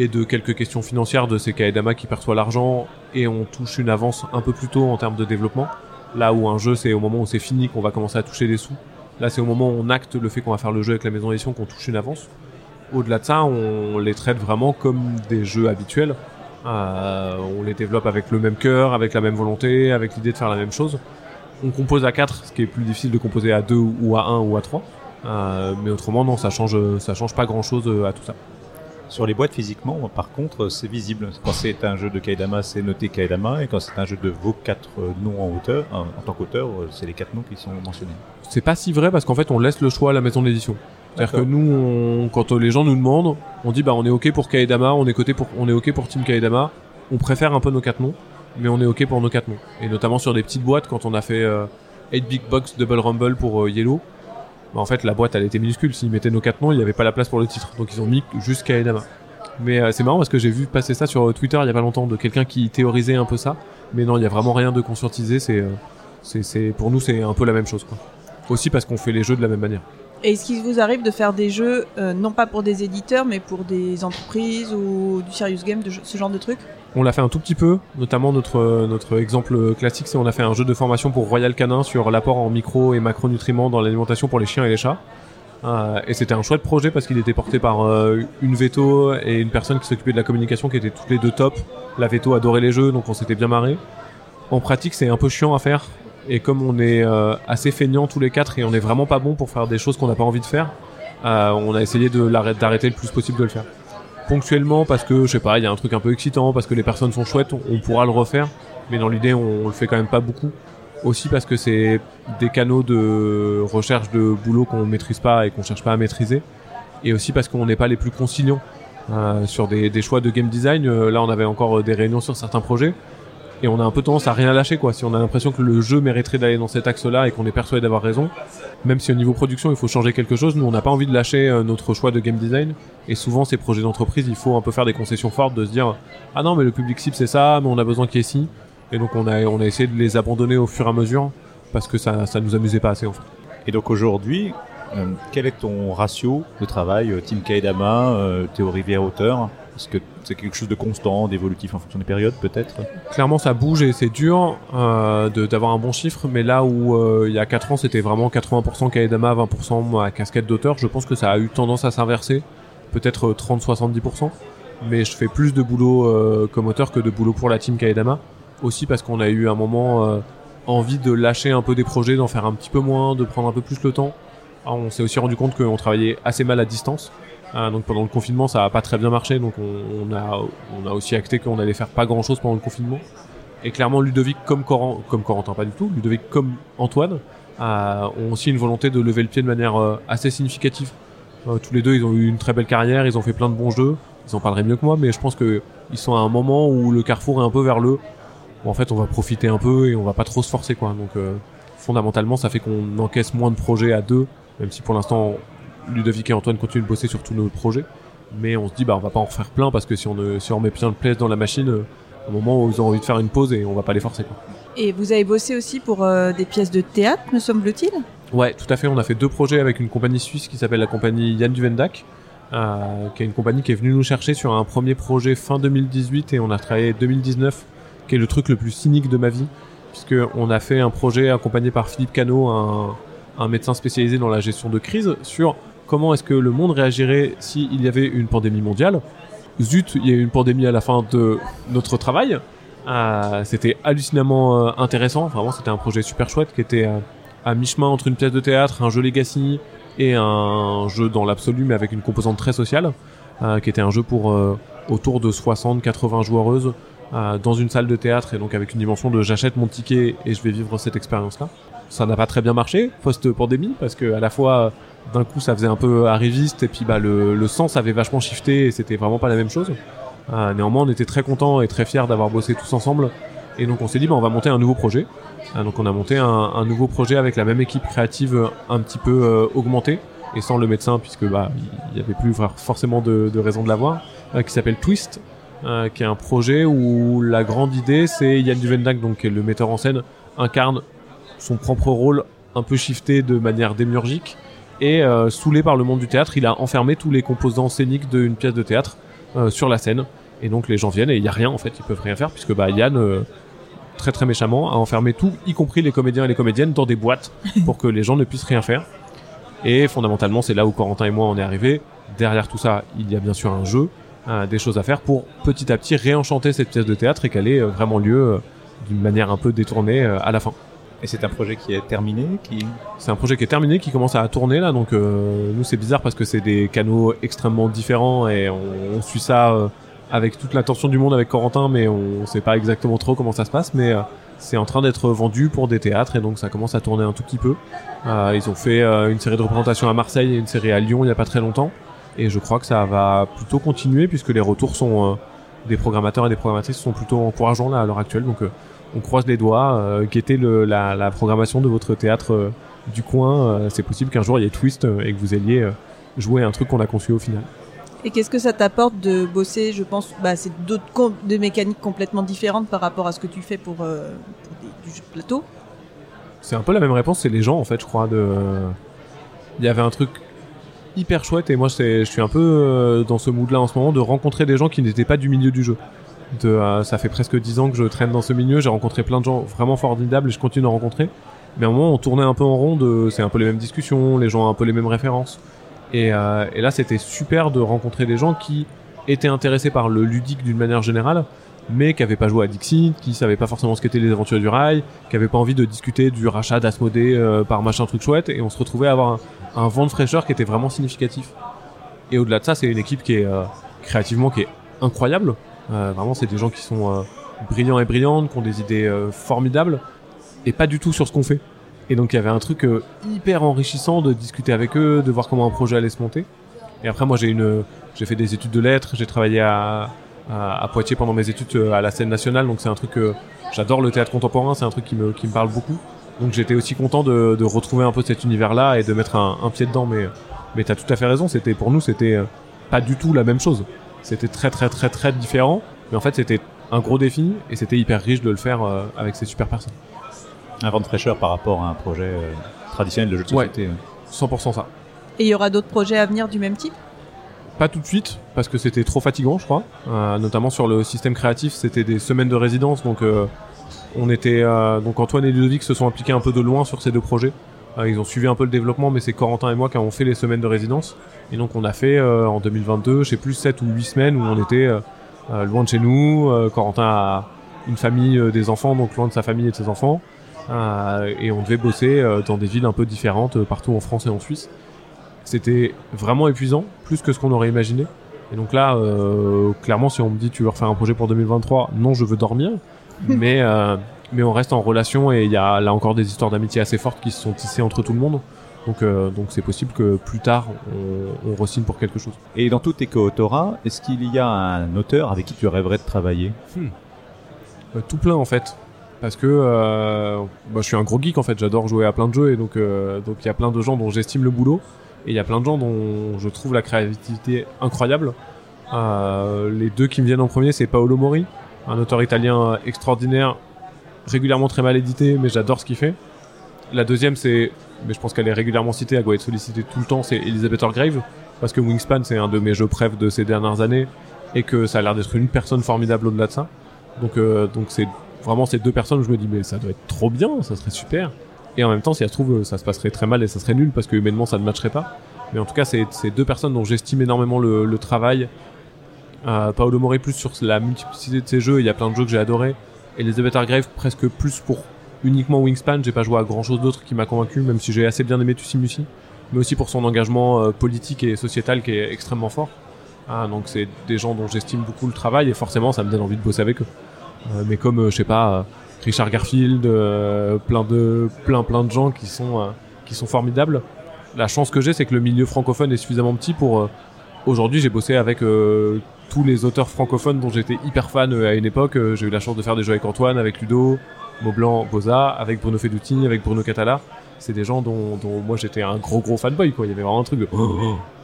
S3: et de quelques questions financières de ces Kaedama qui perçoit l'argent et on touche une avance un peu plus tôt en termes de développement. Là où un jeu c'est au moment où c'est fini qu'on va commencer à toucher des sous. Là c'est au moment où on acte le fait qu'on va faire le jeu avec la maison d'édition qu'on touche une avance. Au-delà de ça, on les traite vraiment comme des jeux habituels. Euh, on les développe avec le même cœur, avec la même volonté, avec l'idée de faire la même chose. On compose à 4, ce qui est plus difficile de composer à 2 ou à 1 ou à 3. Euh, mais autrement non, ça change ça change pas grand-chose euh, à tout ça.
S1: Sur les boîtes physiquement, par contre, c'est visible. Quand c'est un jeu de Kaidama, c'est noté Kaidama, et quand c'est un jeu de vos quatre noms en hauteur, en, en tant qu'auteur, c'est les quatre noms qui sont mentionnés.
S3: C'est pas si vrai parce qu'en fait on laisse le choix à la maison d'édition. C'est-à-dire que nous, on- quand euh, les gens nous demandent, on dit bah on est ok pour Kaedama, on est côté pour, on est ok pour Team Kaedama. On préfère un peu nos quatre noms, mais on est ok pour nos quatre noms. Et notamment sur des petites boîtes, quand on a fait euh, 8 Big Box Double Rumble pour euh, Yellow, bah, en fait la boîte elle était minuscule. S'ils mettaient nos quatre noms, il n'y avait pas la place pour le titre, donc ils ont mis juste Kaedama. Mais euh, c'est marrant parce que j'ai vu passer ça sur euh, Twitter il y a pas longtemps de quelqu'un qui théorisait un peu ça. Mais non, il y a vraiment rien de conscientisé. C'est, euh, c'est, c'est, pour nous c'est un peu la même chose quoi. Aussi parce qu'on fait les jeux de la même manière.
S2: Et est-ce qu'il vous arrive de faire des jeux, euh, non pas pour des éditeurs, mais pour des entreprises ou du serious game, ce genre de trucs?
S3: On l'a fait un tout petit peu, notamment notre notre exemple classique, c'est on a fait un jeu de formation pour Royal Canin sur l'apport en micro et macronutriments dans l'alimentation pour les chiens et les chats. Euh, et c'était un chouette projet parce qu'il était porté par euh, une veto et une personne qui s'occupait de la communication qui étaient toutes les deux top. La veto adorait les jeux, donc on s'était bien marré. En pratique, c'est un peu chiant à faire. Et comme on est euh, assez feignants tous les quatre et on est vraiment pas bon pour faire des choses qu'on n'a pas envie de faire, euh, on a essayé d'arrêter le plus possible de le faire ponctuellement parce que je sais pas, il y a un truc un peu excitant, parce que les personnes sont chouettes, on, pourra le refaire, mais dans l'idée on, on le fait quand même pas beaucoup. Aussi parce que c'est des canaux de recherche de boulot qu'on maîtrise pas et qu'on cherche pas à maîtriser, et aussi parce qu'on n'est pas les plus conciliants euh, sur des, choix de game design. Euh, là, on avait encore des réunions sur certains projets. Et on a un peu tendance à rien lâcher quoi. Si on a l'impression que le jeu mériterait d'aller dans cet axe-là et qu'on est persuadé d'avoir raison, même si au niveau production il faut changer quelque chose, nous on n'a pas envie de lâcher euh, notre choix de game design. Et souvent ces projets d'entreprise, il faut un peu faire des concessions fortes, de se dire ah non mais le public cible c'est ça, mais on a besoin qu'il y ait ci. Et donc on a on a essayé de les abandonner au fur et à mesure parce que ça ça nous amusait pas assez en fait.
S1: Et donc aujourd'hui, euh, quel est ton ratio de travail, euh, Team Kaidama, euh, Théo Rivière auteur Est-ce que c'est quelque chose de constant, d'évolutif en fonction des périodes, peut-être
S3: Clairement, ça bouge et c'est dur euh, d'avoir un bon chiffre, mais là où euh, il y a 4 ans, c'était vraiment 80% Kaedama, 20% à casquette d'auteur, je pense que ça a eu tendance à s'inverser, peut-être euh, 30-70%, mais je fais plus de boulot euh, comme auteur que de boulot pour la team Kaedama, aussi parce qu'on a eu un moment euh, envie de lâcher un peu des projets, d'en faire un petit peu moins, de prendre un peu plus le temps. Alors, on s'est aussi rendu compte qu'on travaillait assez mal à distance. Ah, donc pendant le confinement, ça a pas très bien marché, donc on, on a on a aussi acté qu'on allait faire pas grand chose pendant le confinement. Et clairement, Ludovic comme Coran, comme Corentin pas du tout, Ludovic comme Antoine euh, ont aussi une volonté de lever le pied de manière euh, assez significative. Euh, tous les deux, ils ont eu une très belle carrière, ils ont fait plein de bons jeux. Ils en parleraient mieux que moi, mais je pense que ils sont à un moment où le carrefour est un peu vers le. Bon, en fait, on va profiter un peu et on va pas trop se forcer, quoi. Donc euh, fondamentalement, ça fait qu'on encaisse moins de projets à deux, même si pour l'instant Ludovic et Antoine continuent de bosser sur tous nos projets. Mais on se dit, bah, on va pas en refaire plein parce que si on, si on met plein de places dans la machine, euh, au moment où ils ont envie de faire une pause et on va pas les forcer, quoi.
S2: Et vous avez bossé aussi pour euh, des pièces de théâtre, me semble-t-il?
S3: Ouais, tout à fait. On a fait deux projets avec une compagnie suisse qui s'appelle la compagnie Yann Duvendak, euh, qui est une compagnie qui est venue nous chercher sur un premier projet fin 2018 et on a travaillé 2019, qui est le truc le plus cynique de ma vie, puisque on a fait un projet accompagné par Philippe Cano, un, un médecin spécialisé dans la gestion de crise, sur comment est-ce que le monde réagirait s'il y avait une pandémie mondiale. Zut, il y a eu une pandémie à la fin de notre travail. Euh, c'était hallucinamment euh, intéressant. Vraiment, c'était un projet super chouette qui était euh, à mi-chemin entre une pièce de théâtre, un jeu Legacy et un jeu dans l'absolu mais avec une composante très sociale, euh, qui était un jeu pour autour de 60-80 joueuses dans une salle de théâtre et donc avec une dimension de j'achète mon ticket et je vais vivre cette expérience-là. Ça n'a pas très bien marché post-pandémie parce que à la fois d'un coup ça faisait un peu arriviste et puis bah le, sens avait vachement shifté et c'était vraiment pas la même chose. Euh, néanmoins on était très contents et très fiers d'avoir bossé tous ensemble et donc on s'est dit bah on va monter un nouveau projet. Euh, donc on a monté un, nouveau projet avec la même équipe créative euh, un petit peu augmentée et sans le médecin puisque bah il y avait plus for- forcément de, de raison de l'avoir qui s'appelle Twist qui est un projet où la grande idée c'est Yann Duvendak donc le metteur en scène incarne son propre rôle un peu shifté de manière démiurgique et euh, saoulé par le monde du théâtre il a enfermé tous les composants scéniques d'une pièce de théâtre euh, sur la scène. Et donc les gens viennent et il y a rien en fait. Ils peuvent rien faire puisque bah Yann euh, très très méchamment a enfermé tout y compris les comédiens et les comédiennes dans des boîtes [laughs] pour que les gens ne puissent rien faire. Et fondamentalement c'est là où Corentin et moi on est arrivés. Derrière tout ça il y a bien sûr un jeu des choses à faire pour petit à petit réenchanter cette pièce de théâtre et qu'elle ait vraiment lieu euh, d'une manière un peu détournée euh, à la fin
S1: Et c'est un projet qui est terminé, qui
S3: c'est un projet qui est terminé, qui commence à tourner là, donc euh, nous c'est bizarre parce que c'est des canaux extrêmement différents et on, on suit ça euh, avec toute l'attention du monde avec Corentin, mais on sait pas exactement trop comment ça se passe, mais euh, c'est en train d'être vendu pour des théâtres et donc ça commence à tourner un tout petit peu. Euh, ils ont fait euh, une série de représentations à Marseille et une série à Lyon il y a pas très longtemps et je crois que ça va plutôt continuer puisque les retours sont euh, des programmateurs et des programmatrices sont plutôt encourageants là à l'heure actuelle, donc on croise les doigts. Euh, Guettez le, la, la programmation de votre théâtre euh, du coin. euh, c'est possible qu'un jour il y ait Twist et que vous alliez jouer un truc qu'on a conçu au final.
S2: Et qu'est-ce que ça t'apporte de bosser Je pense, bah, c'est d'autres com- des mécaniques complètement différentes par rapport à ce que tu fais pour, euh, pour des- du jeu de plateau?
S3: C'est un peu la même réponse, c'est les gens en fait, je crois. De... Il y avait un truc hyper chouette et moi c'est- je suis un peu dans ce mood là en ce moment de rencontrer des gens qui n'étaient pas du milieu du jeu. De, euh, ça fait presque 10 ans que je traîne dans ce milieu, j'ai rencontré plein de gens vraiment formidables et je continue d'en rencontrer. Mais à un moment on tournait un peu en rond, c'est un peu les mêmes discussions, les gens ont un peu les mêmes références. Et, euh, et là c'était super de rencontrer des gens qui étaient intéressés par le ludique d'une manière générale, mais qui n'avaient pas joué à Dixit, qui savaient pas forcément ce qu'étaient les aventures du rail, qui avaient pas envie de discuter du rachat d'Asmodée euh, par machin truc chouette, et on se retrouvait à avoir un, un vent de fraîcheur qui était vraiment significatif. Et au-delà de ça, c'est une équipe qui est euh, créativement qui est incroyable. Euh, vraiment, c'est des gens qui sont euh, brillants et brillantes, qui ont des idées euh, formidables, et pas du tout sur ce qu'on fait. Et donc il y avait un truc hyper enrichissant de discuter avec eux, de voir comment un projet allait se monter. Et après, moi, j'ai fait des études de lettres, j'ai travaillé à, Poitiers pendant mes études à la scène nationale, donc c'est un truc que j'adore le théâtre contemporain, c'est un truc qui me, parle beaucoup. Donc j'étais aussi content de, retrouver un peu cet univers-là et de mettre un, un pied dedans. Mais, mais t'as tout à fait raison, c'était pour nous, c'était pas du tout la même chose. C'était très très très très différent, mais en fait c'était un gros défi et c'était hyper riche de le faire euh, avec ces super personnes.
S1: un vent de fraîcheur par rapport à un projet euh, traditionnel de jeu de
S3: Ouais.
S1: société.
S3: 100% ça.
S2: Et il y aura d'autres projets à venir du même type?
S3: Pas tout de suite parce que c'était trop fatigant, je crois. Euh, notamment sur le système créatif, c'était des semaines de résidence, donc euh, on était donc Antoine et Ludovic se sont impliqués un peu de loin sur ces deux projets. Ils ont suivi un peu le développement, mais c'est Corentin et moi qui avons fait les semaines de résidence. Et donc on a fait en 2022, je sais plus 7 ou 8 semaines où on était loin de chez nous. Corentin a une famille, des enfants, donc loin de sa famille et de ses enfants. et on devait bosser dans des villes un peu différentes partout en France et en Suisse. C'était vraiment épuisant, plus que ce qu'on aurait imaginé. Et donc là, euh, clairement, si on me dit tu veux refaire un projet pour 2023, non, je veux dormir. [laughs] mais euh, mais on reste en relation et il y a là encore des histoires d'amitié assez fortes qui se sont tissées entre tout le monde. Donc euh, donc c'est possible que plus tard on, on pour quelque chose.
S1: Et dans tous tes co-autorat, est-ce qu'il y a un auteur avec qui tu rêverais de travailler? Hmm.
S3: euh, Tout plein en fait. Parce que euh, bah, je suis un gros geek en fait, j'adore jouer à plein de jeux et donc donc il y a plein de gens dont j'estime le boulot et il y a plein de gens dont je trouve la créativité incroyable. Euh, les deux qui me viennent en premier, c'est Paolo Mori, un auteur italien extraordinaire, régulièrement très mal édité, mais j'adore ce qu'il fait. La deuxième, c'est, mais je pense qu'elle est régulièrement citée, elle doit être sollicitée tout le temps, c'est Elizabeth Orgrave, parce que Wingspan, c'est un de mes jeux préf de ces dernières années, et que ça a l'air d'être une personne formidable au-delà de ça. Donc, euh, donc c'est vraiment ces deux personnes où je me dis, mais ça doit être trop bien, ça serait super. Et en même temps, si ça se trouve, ça se passerait très mal et ça serait nul parce que humainement, ça ne matcherait pas. Mais en tout cas, c'est deux personnes dont j'estime énormément le, travail. Euh, Paolo Mori plus sur la multiplicité de ses jeux, il y a plein de jeux que j'ai adoré. Et Elizabeth Hargrave presque plus pour uniquement Wingspan, j'ai pas joué à grand chose d'autre qui m'a convaincu, même si j'ai assez bien aimé Tussimusi, mais aussi pour son engagement euh, politique et sociétal qui est extrêmement fort. Ah, donc c'est des gens dont j'estime beaucoup le travail et forcément ça me donne envie de bosser avec eux. Euh, mais comme, je sais pas, Richard Garfield, euh, plein de plein plein de gens qui sont euh, qui sont formidables. La chance que j'ai, c'est que le milieu francophone est suffisamment petit pour euh, aujourd'hui j'ai bossé avec tous les auteurs francophones dont j'étais hyper fan à une époque. j'ai eu la chance de faire des jeux avec Antoine, avec Ludo, Maublanc, Boza, avec Bruno Feduti, avec Bruno Catala. C'est des gens dont, dont moi j'étais un gros gros fanboy quoi. Il y avait vraiment un truc de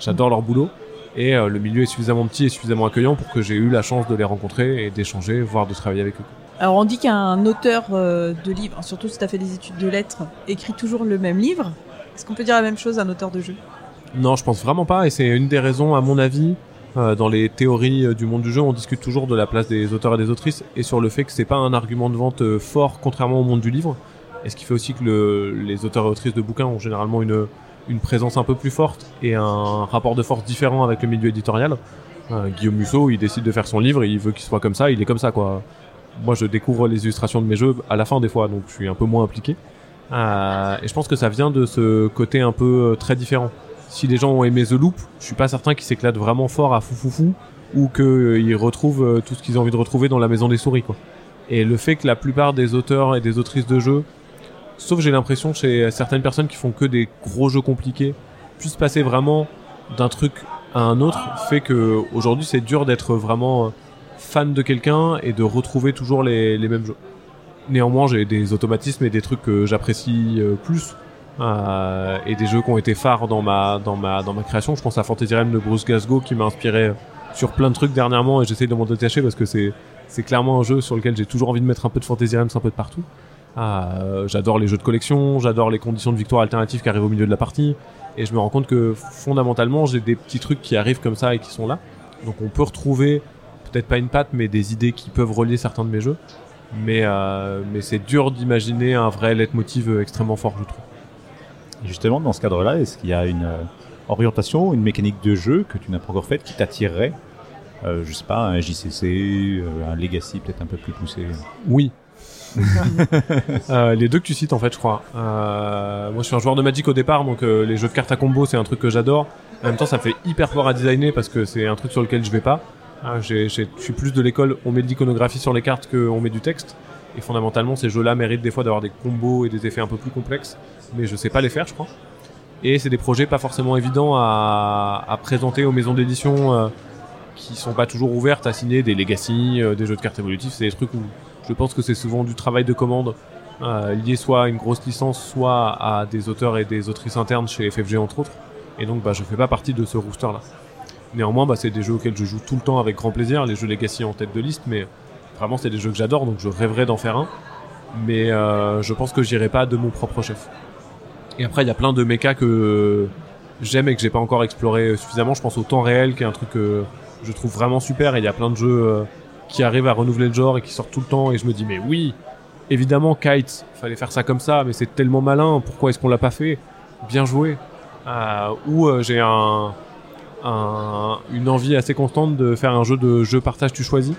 S3: j'adore leur boulot et le milieu est suffisamment petit et suffisamment accueillant pour que j'ai eu la chance de les rencontrer et d'échanger, voire de travailler avec eux.
S2: Alors on dit qu'un auteur euh, de livre, surtout si tu as fait des études de lettres, écrit toujours le même livre. Est-ce qu'on peut dire la même chose à un auteur de jeu
S3: Non, je pense vraiment pas, et c'est une des raisons, à mon avis, euh, dans les théories euh, du monde du jeu, on discute toujours de la place des auteurs et des autrices, et sur le fait que c'est pas un argument de vente fort, contrairement au monde du livre. Et ce qui fait aussi que les auteurs et autrices de bouquins ont généralement une, une présence un peu plus forte et un rapport de force différent avec le milieu éditorial? Guillaume Musso, il décide de faire son livre, il veut qu'il soit comme ça, il est comme ça quoi moi je découvre les illustrations de mes jeux à la fin des fois, donc je suis un peu moins impliqué. Euh, et je pense que ça vient de ce côté un peu euh, très différent. Si les gens ont aimé The Loop, je suis pas certain qu'ils s'éclatent vraiment fort à fou ou qu'ils euh, retrouvent euh, tout ce qu'ils ont envie de retrouver dans la maison des souris quoi. Et le fait que la plupart des auteurs et des autrices de jeux, sauf j'ai l'impression chez certaines personnes qui font que des gros jeux compliqués, puissent passer vraiment d'un truc à un autre, fait que aujourd'hui c'est dur d'être vraiment fan de quelqu'un et de retrouver toujours les, mêmes jeux. Néanmoins, j'ai des automatismes et des trucs que j'apprécie euh, plus. Euh, et des jeux qui ont été phares dans ma, dans ma, dans ma création. Je pense à Fantasy Realm de Bruce Gasgo qui m'a inspiré sur plein de trucs dernièrement et j'essaie de m'en détacher parce que c'est, c'est clairement un jeu sur lequel j'ai toujours envie de mettre un peu de Fantasy Realms un peu de partout. Euh, j'adore les jeux de collection, j'adore les conditions de victoire alternatives qui arrivent au milieu de la partie et je me rends compte que fondamentalement j'ai des petits trucs qui arrivent comme ça et qui sont là. Donc on peut retrouver peut-être pas une patte, mais des idées qui peuvent relier certains de mes jeux. Mais, euh, mais c'est dur d'imaginer un vrai leitmotiv extrêmement fort, je trouve.
S1: Justement, dans ce cadre-là, est-ce qu'il y a une euh, orientation, une mécanique de jeu que tu n'as pas encore faite qui t'attirerait euh, Je sais pas, un JCC, un Legacy peut-être un peu plus poussé?
S3: Oui. [laughs] les deux que tu cites en fait je crois. Moi je suis un joueur de Magic au départ donc les jeux de cartes à combo c'est un truc que j'adore. En même temps ça me fait hyper fort à designer parce que c'est un truc sur lequel je vais pas. Ah, je suis plus de l'école, on met de l'iconographie sur les cartes qu'on met du texte. Et fondamentalement, ces jeux-là méritent des fois d'avoir des combos et des effets un peu plus complexes, mais je sais pas les faire, je crois. Et c'est des projets pas forcément évidents à, présenter aux maisons d'édition euh, qui sont pas toujours ouvertes à signer des legacy, euh, des jeux de cartes évolutifs. C'est des trucs où je pense que c'est souvent du travail de commande euh, lié soit à une grosse licence, soit à des auteurs et des autrices internes chez FFG entre autres. Et donc, bah, je fais pas partie de ce rooster-là. Néanmoins, bah, c'est des jeux auxquels je joue tout le temps avec grand plaisir, les jeux Legacy en tête de liste, mais vraiment c'est des jeux que j'adore, donc je rêverais d'en faire un. Mais euh, je pense que j'irai pas de mon propre chef. Et après, il y a plein de mechas que j'aime et que j'ai pas encore exploré suffisamment. Je pense au temps réel, qui est un truc que je trouve vraiment super. Et il y a plein de jeux euh, qui arrivent à renouveler le genre et qui sortent tout le temps. Et je me dis, mais oui, évidemment, Kite, fallait faire ça comme ça, mais c'est tellement malin. Pourquoi est-ce qu'on l'a pas fait? Bien joué. Euh, ou euh, j'ai un, un, une envie assez constante de faire un jeu de jeu partage tu choisis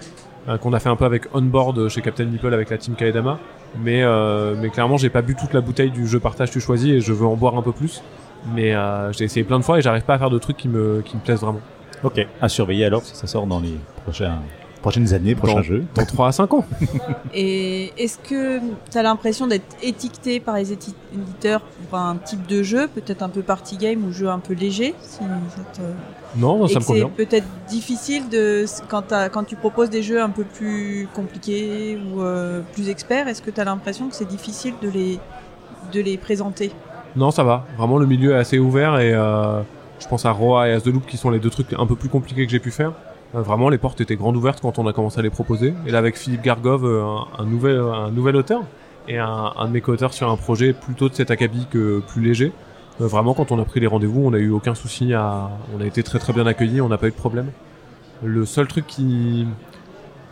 S3: qu'on a fait un peu avec Onboard chez Captain Nipple avec la team Kaedama. Mais euh, mais clairement j'ai pas bu toute la bouteille du jeu partage tu choisis et je veux en boire un peu plus. Mais euh, j'ai essayé plein de fois et j'arrive pas à faire de trucs qui me qui me plaisent vraiment.
S1: Ok, à surveiller alors si ça sort dans les prochains, prochaines années, prochains jeux.
S3: dans 3 à 5 ans [laughs]
S2: Et est-ce que tu as l'impression d'être étiqueté par les éditeurs pour un type de jeu, peut-être un peu party game ou jeu un peu léger si ça te-
S3: non ça me convient
S2: c'est peut-être difficile de quand, tu proposes des jeux un peu plus compliqués ou euh, plus experts, est-ce que tu as l'impression que c'est difficile de les, de les présenter?
S3: Non, ça va. Vraiment, le milieu est assez ouvert et euh, je pense à Roa et As de Loop qui sont les deux trucs un peu plus compliqués que j'ai pu faire. Euh, vraiment, les portes étaient grandes ouvertes quand on a commencé à les proposer. Et là, avec Philippe Gargov, euh, un, nouvel, un nouvel auteur et un, de mes co-auteurs sur un projet plutôt de cet acabit que plus léger. Euh, vraiment, quand on a pris les rendez-vous, on a eu aucun souci à, on a été très très bien accueillis, on n'a pas eu de problème. Le seul truc qui,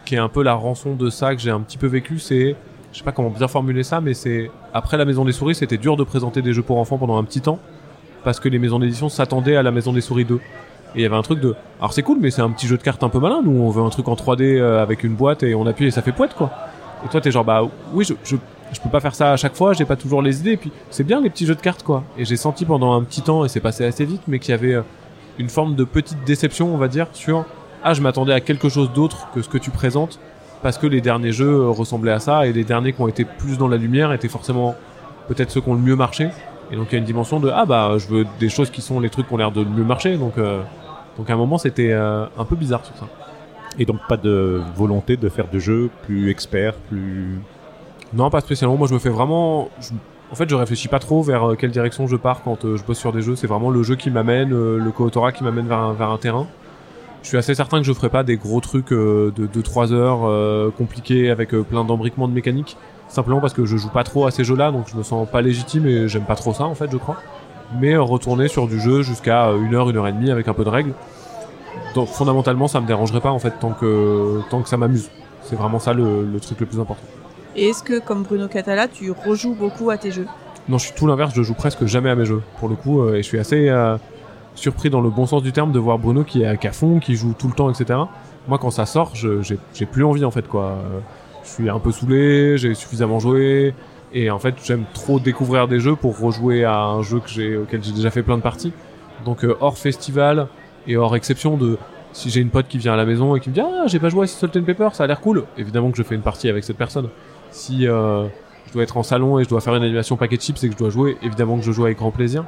S3: qui est un peu la rançon de ça que j'ai un petit peu vécu, c'est, je sais pas comment bien formuler ça, mais c'est après la Maison des Souris, c'était dur de présenter des jeux pour enfants pendant un petit temps parce que les maisons d'édition s'attendaient à la Maison des Souris 2. Et il y avait un truc de, alors c'est cool, mais c'est un petit jeu de cartes un peu malin. Nous, on veut un truc en 3D euh, avec une boîte et on appuie et ça fait poète quoi. Et toi, t'es genre bah oui, je, je je peux pas faire ça à chaque fois, j'ai pas toujours les idées. Et puis c'est bien les petits jeux de cartes quoi. Et j'ai senti pendant un petit temps et c'est passé assez vite, mais qu'il y avait euh, une forme de petite déception, on va dire, sur ah je m'attendais à quelque chose d'autre que ce que tu présentes parce que les derniers jeux euh, ressemblaient à ça et les derniers qui ont été plus dans la lumière étaient forcément peut-être ceux qui ont le mieux marché. Et donc il y a une dimension de ah bah je veux des choses qui sont les trucs qui ont l'air de mieux marcher. Donc euh, donc à un moment c'était euh, un peu bizarre sur ça.
S1: Et donc pas de volonté de faire de jeux plus experts, plus...
S3: Non, pas spécialement. Moi, je me fais vraiment. En fait, je réfléchis pas trop vers euh, quelle direction je pars quand euh, je bosse sur des jeux. C'est vraiment le jeu qui m'amène, le co-autorat qui m'amène vers un, vers un terrain. Je suis assez certain que je ferai pas des gros trucs de 2-3 heures compliqués avec plein d'embriquements de mécanique. Simplement parce que je joue pas trop à ces jeux-là, donc je me sens pas légitime et j'aime pas trop ça, en fait, je crois. Mais euh, retourner sur du jeu jusqu'à euh, une heure, une heure et demie avec un peu de règles. Donc, fondamentalement, ça me dérangerait pas, en fait, tant que, tant que ça m'amuse. C'est vraiment ça le- le truc le plus important.
S2: Et est-ce que, comme Bruno Catala, tu rejoues beaucoup à tes jeux?
S3: Non, je suis tout l'inverse, je joue presque jamais à mes jeux, pour le coup, euh, et je suis assez euh, surpris dans le bon sens du terme de voir Bruno qui est à fond, qui joue tout le temps, etc. Moi, quand ça sort, j'ai plus envie, en fait, quoi. Euh, Je suis un peu saoulé, j'ai suffisamment joué, et en fait, j'aime trop découvrir des jeux pour rejouer à un jeu que j'ai, auquel j'ai déjà fait plein de parties. Donc, euh, hors festival, et hors exception de... Si j'ai une pote qui vient à la maison et qui me dit Ah, j'ai pas joué à Salt and Pepper, ça a l'air cool. Évidemment que je fais une partie avec cette personne. Si euh, je dois être en salon et je dois faire une animation paquet chips et que je dois jouer, évidemment que je joue avec grand plaisir.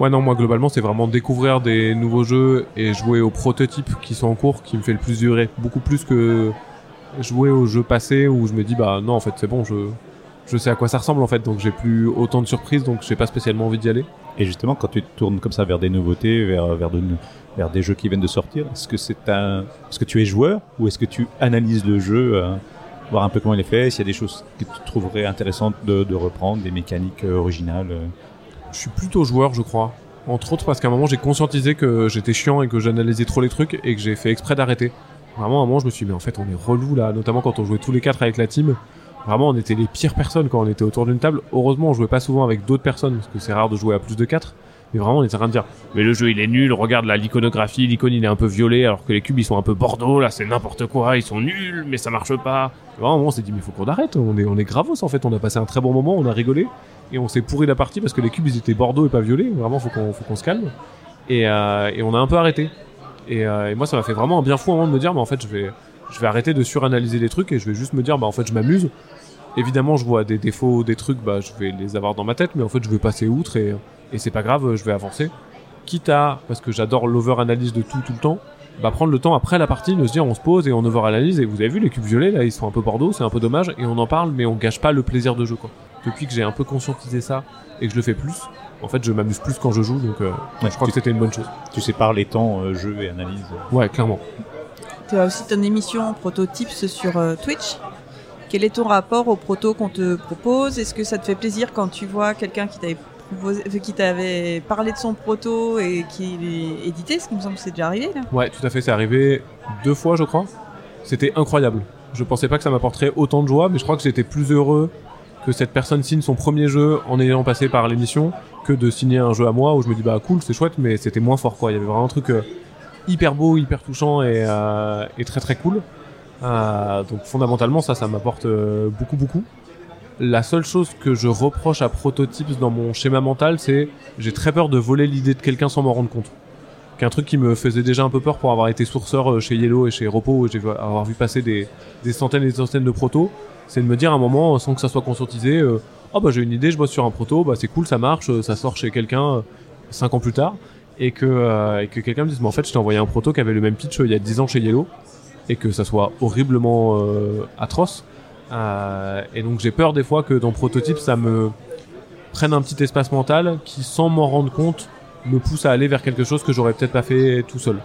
S3: Ouais, non, moi globalement, c'est vraiment découvrir des nouveaux jeux et jouer aux prototypes qui sont en cours qui me fait le plus durer. Beaucoup plus que jouer aux jeux passés où je me dis, bah non, en fait, c'est bon, je, je sais à quoi ça ressemble en fait, donc j'ai plus autant de surprises, donc j'ai pas spécialement envie d'y aller.
S1: Et justement, quand tu te tournes comme ça vers des nouveautés, vers, vers, de, vers des jeux qui viennent de sortir, est-ce que c'est un, est-ce que tu es joueur ou est-ce que tu analyses le jeu, euh, voir un peu comment il est fait, s'il y a des choses que tu trouverais intéressantes de, de reprendre, des mécaniques euh, originales euh?
S3: Je suis plutôt joueur, je crois. Entre autres parce qu'à un moment j'ai conscientisé que j'étais chiant et que j'analysais trop les trucs et que j'ai fait exprès d'arrêter. Vraiment, à un moment je me suis dit, mais en fait on est relou là, notamment quand on jouait tous les quatre avec la team. Vraiment, on était les pires personnes quand on était autour d'une table. Heureusement, on jouait pas souvent avec d'autres personnes parce que c'est rare de jouer à plus de quatre. Mais vraiment, on était en train de dire, mais le jeu il est nul, regarde là l'iconographie, l'icône il est un peu violet alors que les cubes ils sont un peu bordeaux, là c'est n'importe quoi, ils sont nuls, mais ça marche pas. Vraiment, on s'est dit, mais faut qu'on arrête, on est, on est gravos en fait, on a passé un très bon moment, on a rigolé et on s'est pourri la partie parce que les cubes ils étaient bordeaux et pas violets. Vraiment, faut qu'on faut qu'on se calme. Et, euh, on a un peu arrêté. Et, euh, et moi, ça m'a fait vraiment un bien fou moment de me dire, mais en fait, je vais, je vais arrêter de suranalyser les trucs et je vais juste me dire, bah en fait, je m'amuse. Évidemment, je vois des défauts, des trucs, bah je vais les avoir dans ma tête, mais en fait, je vais passer outre et, et c'est pas grave, je vais avancer. Quitte à, parce que j'adore l'over-analyse de tout tout le temps, bah prendre le temps après la partie de se dire on se pose et on over-analyse et vous avez vu les cubes violets là ils sont un peu bordeaux c'est un peu dommage et on en parle mais on gâche pas le plaisir de jeu quoi depuis que j'ai un peu conscientisé ça et que je le fais plus en fait je m'amuse plus quand je joue donc euh,
S1: Ouais,
S3: je crois
S1: tu,
S3: que c'était une bonne chose
S1: tu sépares les temps euh, jeu et analyse.
S3: ouais clairement
S2: Tu as aussi ton émission Prototypes sur euh, Twitch. Quel est ton rapport aux protos qu'on te propose? Est-ce que ça te fait plaisir quand tu vois quelqu'un qui t'avait qui t'avait parlé de son proto et qui édité, ce qui me semble que c'est déjà arrivé là.
S3: Ouais, tout à fait, c'est arrivé deux fois, je crois. C'était incroyable. Je pensais pas que ça m'apporterait autant de joie, mais je crois que j'étais plus heureux que cette personne signe son premier jeu en ayant passé par l'émission que de signer un jeu à moi où je me dis bah cool, c'est chouette, mais c'était moins fort quoi. Il y avait vraiment un truc euh, hyper beau, hyper touchant et, euh, et très très cool. Euh, donc fondamentalement ça, ça m'apporte euh, beaucoup beaucoup. La seule chose que je reproche à Prototypes dans mon schéma mental, c'est j'ai très peur de voler l'idée de quelqu'un sans m'en rendre compte. Qu'un truc qui me faisait déjà un peu peur pour avoir été sourceur euh, chez Yellow et chez Repo, où j'ai avoir vu passer des, centaines et des centaines de protos, c'est de me dire à un moment, sans que ça soit conscientisé, oh bah j'ai une idée, je bosse sur un proto, bah c'est cool, ça marche, ça sort chez quelqu'un euh, cinq ans plus tard, et que, et que quelqu'un me dise, mais en fait je t'ai envoyé un proto qui avait le même pitch il y a 10 ans chez Yellow, et que ça soit horriblement euh, atroce. Euh, et donc j'ai peur des fois que dans Prototype ça me prenne un petit espace mental qui sans m'en rendre compte me pousse à aller vers quelque chose que j'aurais peut-être pas fait tout seul.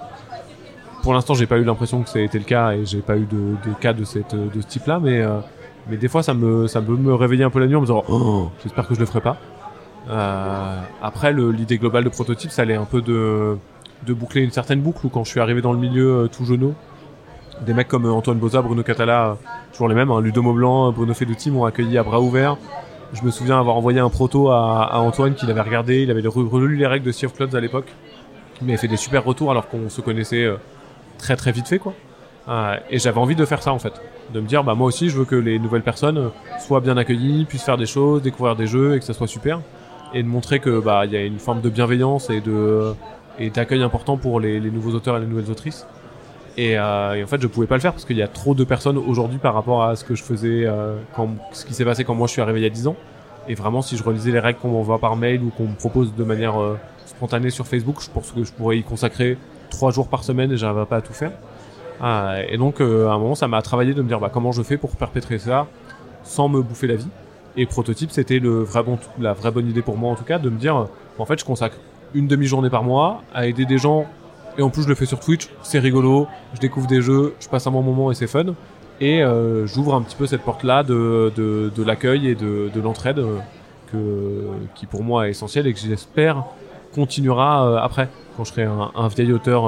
S3: Pour l'instant j'ai pas eu l'impression que ça a été le cas et j'ai pas eu de, cas de, ce type là mais, euh, mais des fois ça me, ça peut me réveiller un peu la nuit en me disant oh, j'espère que je le ferai pas. Après l'idée globale de Prototype ça allait un peu de, boucler une certaine boucle où quand je suis arrivé dans le milieu tout jeuneau des mecs comme euh, Antoine Boza, Bruno Catala, toujours les mêmes, hein, Ludo Maublanc, euh, Bruno Feduti m'ont accueilli à bras ouverts. Je me souviens avoir envoyé un proto à, Antoine qu'il avait regardé, il avait re- relu les règles de Sea of Clouds à l'époque. Il m'avait fait des super retours alors qu'on se connaissait euh, très très vite fait quoi. Et j'avais envie de faire ça en fait, de me dire bah moi aussi je veux que les nouvelles personnes soient bien accueillies, puissent faire des choses, découvrir des jeux et que ça soit super, et de montrer que bah il y a une forme de bienveillance et d'accueil important pour les nouveaux auteurs et les nouvelles autrices. Et, euh, et en fait, je pouvais pas le faire parce qu'il y a trop de personnes aujourd'hui par rapport à ce que je faisais, euh, quand, ce qui s'est passé quand moi je suis arrivé il y a 10 ans. Et vraiment, si je relisais les règles qu'on m'envoie par mail ou qu'on me propose de manière euh, spontanée sur Facebook, je pense que je pourrais y consacrer trois jours par semaine et j'arriverais pas à tout faire. Et donc, à un moment, ça m'a travaillé de me dire bah, comment je fais pour perpétrer ça sans me bouffer la vie? Et prototype, c'était la vraie bonne idée pour moi en tout cas, de me dire en fait, je consacre une demi-journée par mois à aider des gens et en plus je le fais sur Twitch, c'est rigolo, je découvre des jeux, je passe un bon moment et c'est fun. Et euh, j'ouvre un petit peu cette porte-là de, de, l'accueil et de, de l'entraide euh, que, qui pour moi est essentielle et que j'espère continuera euh, après, quand je serai un, un vieil auteur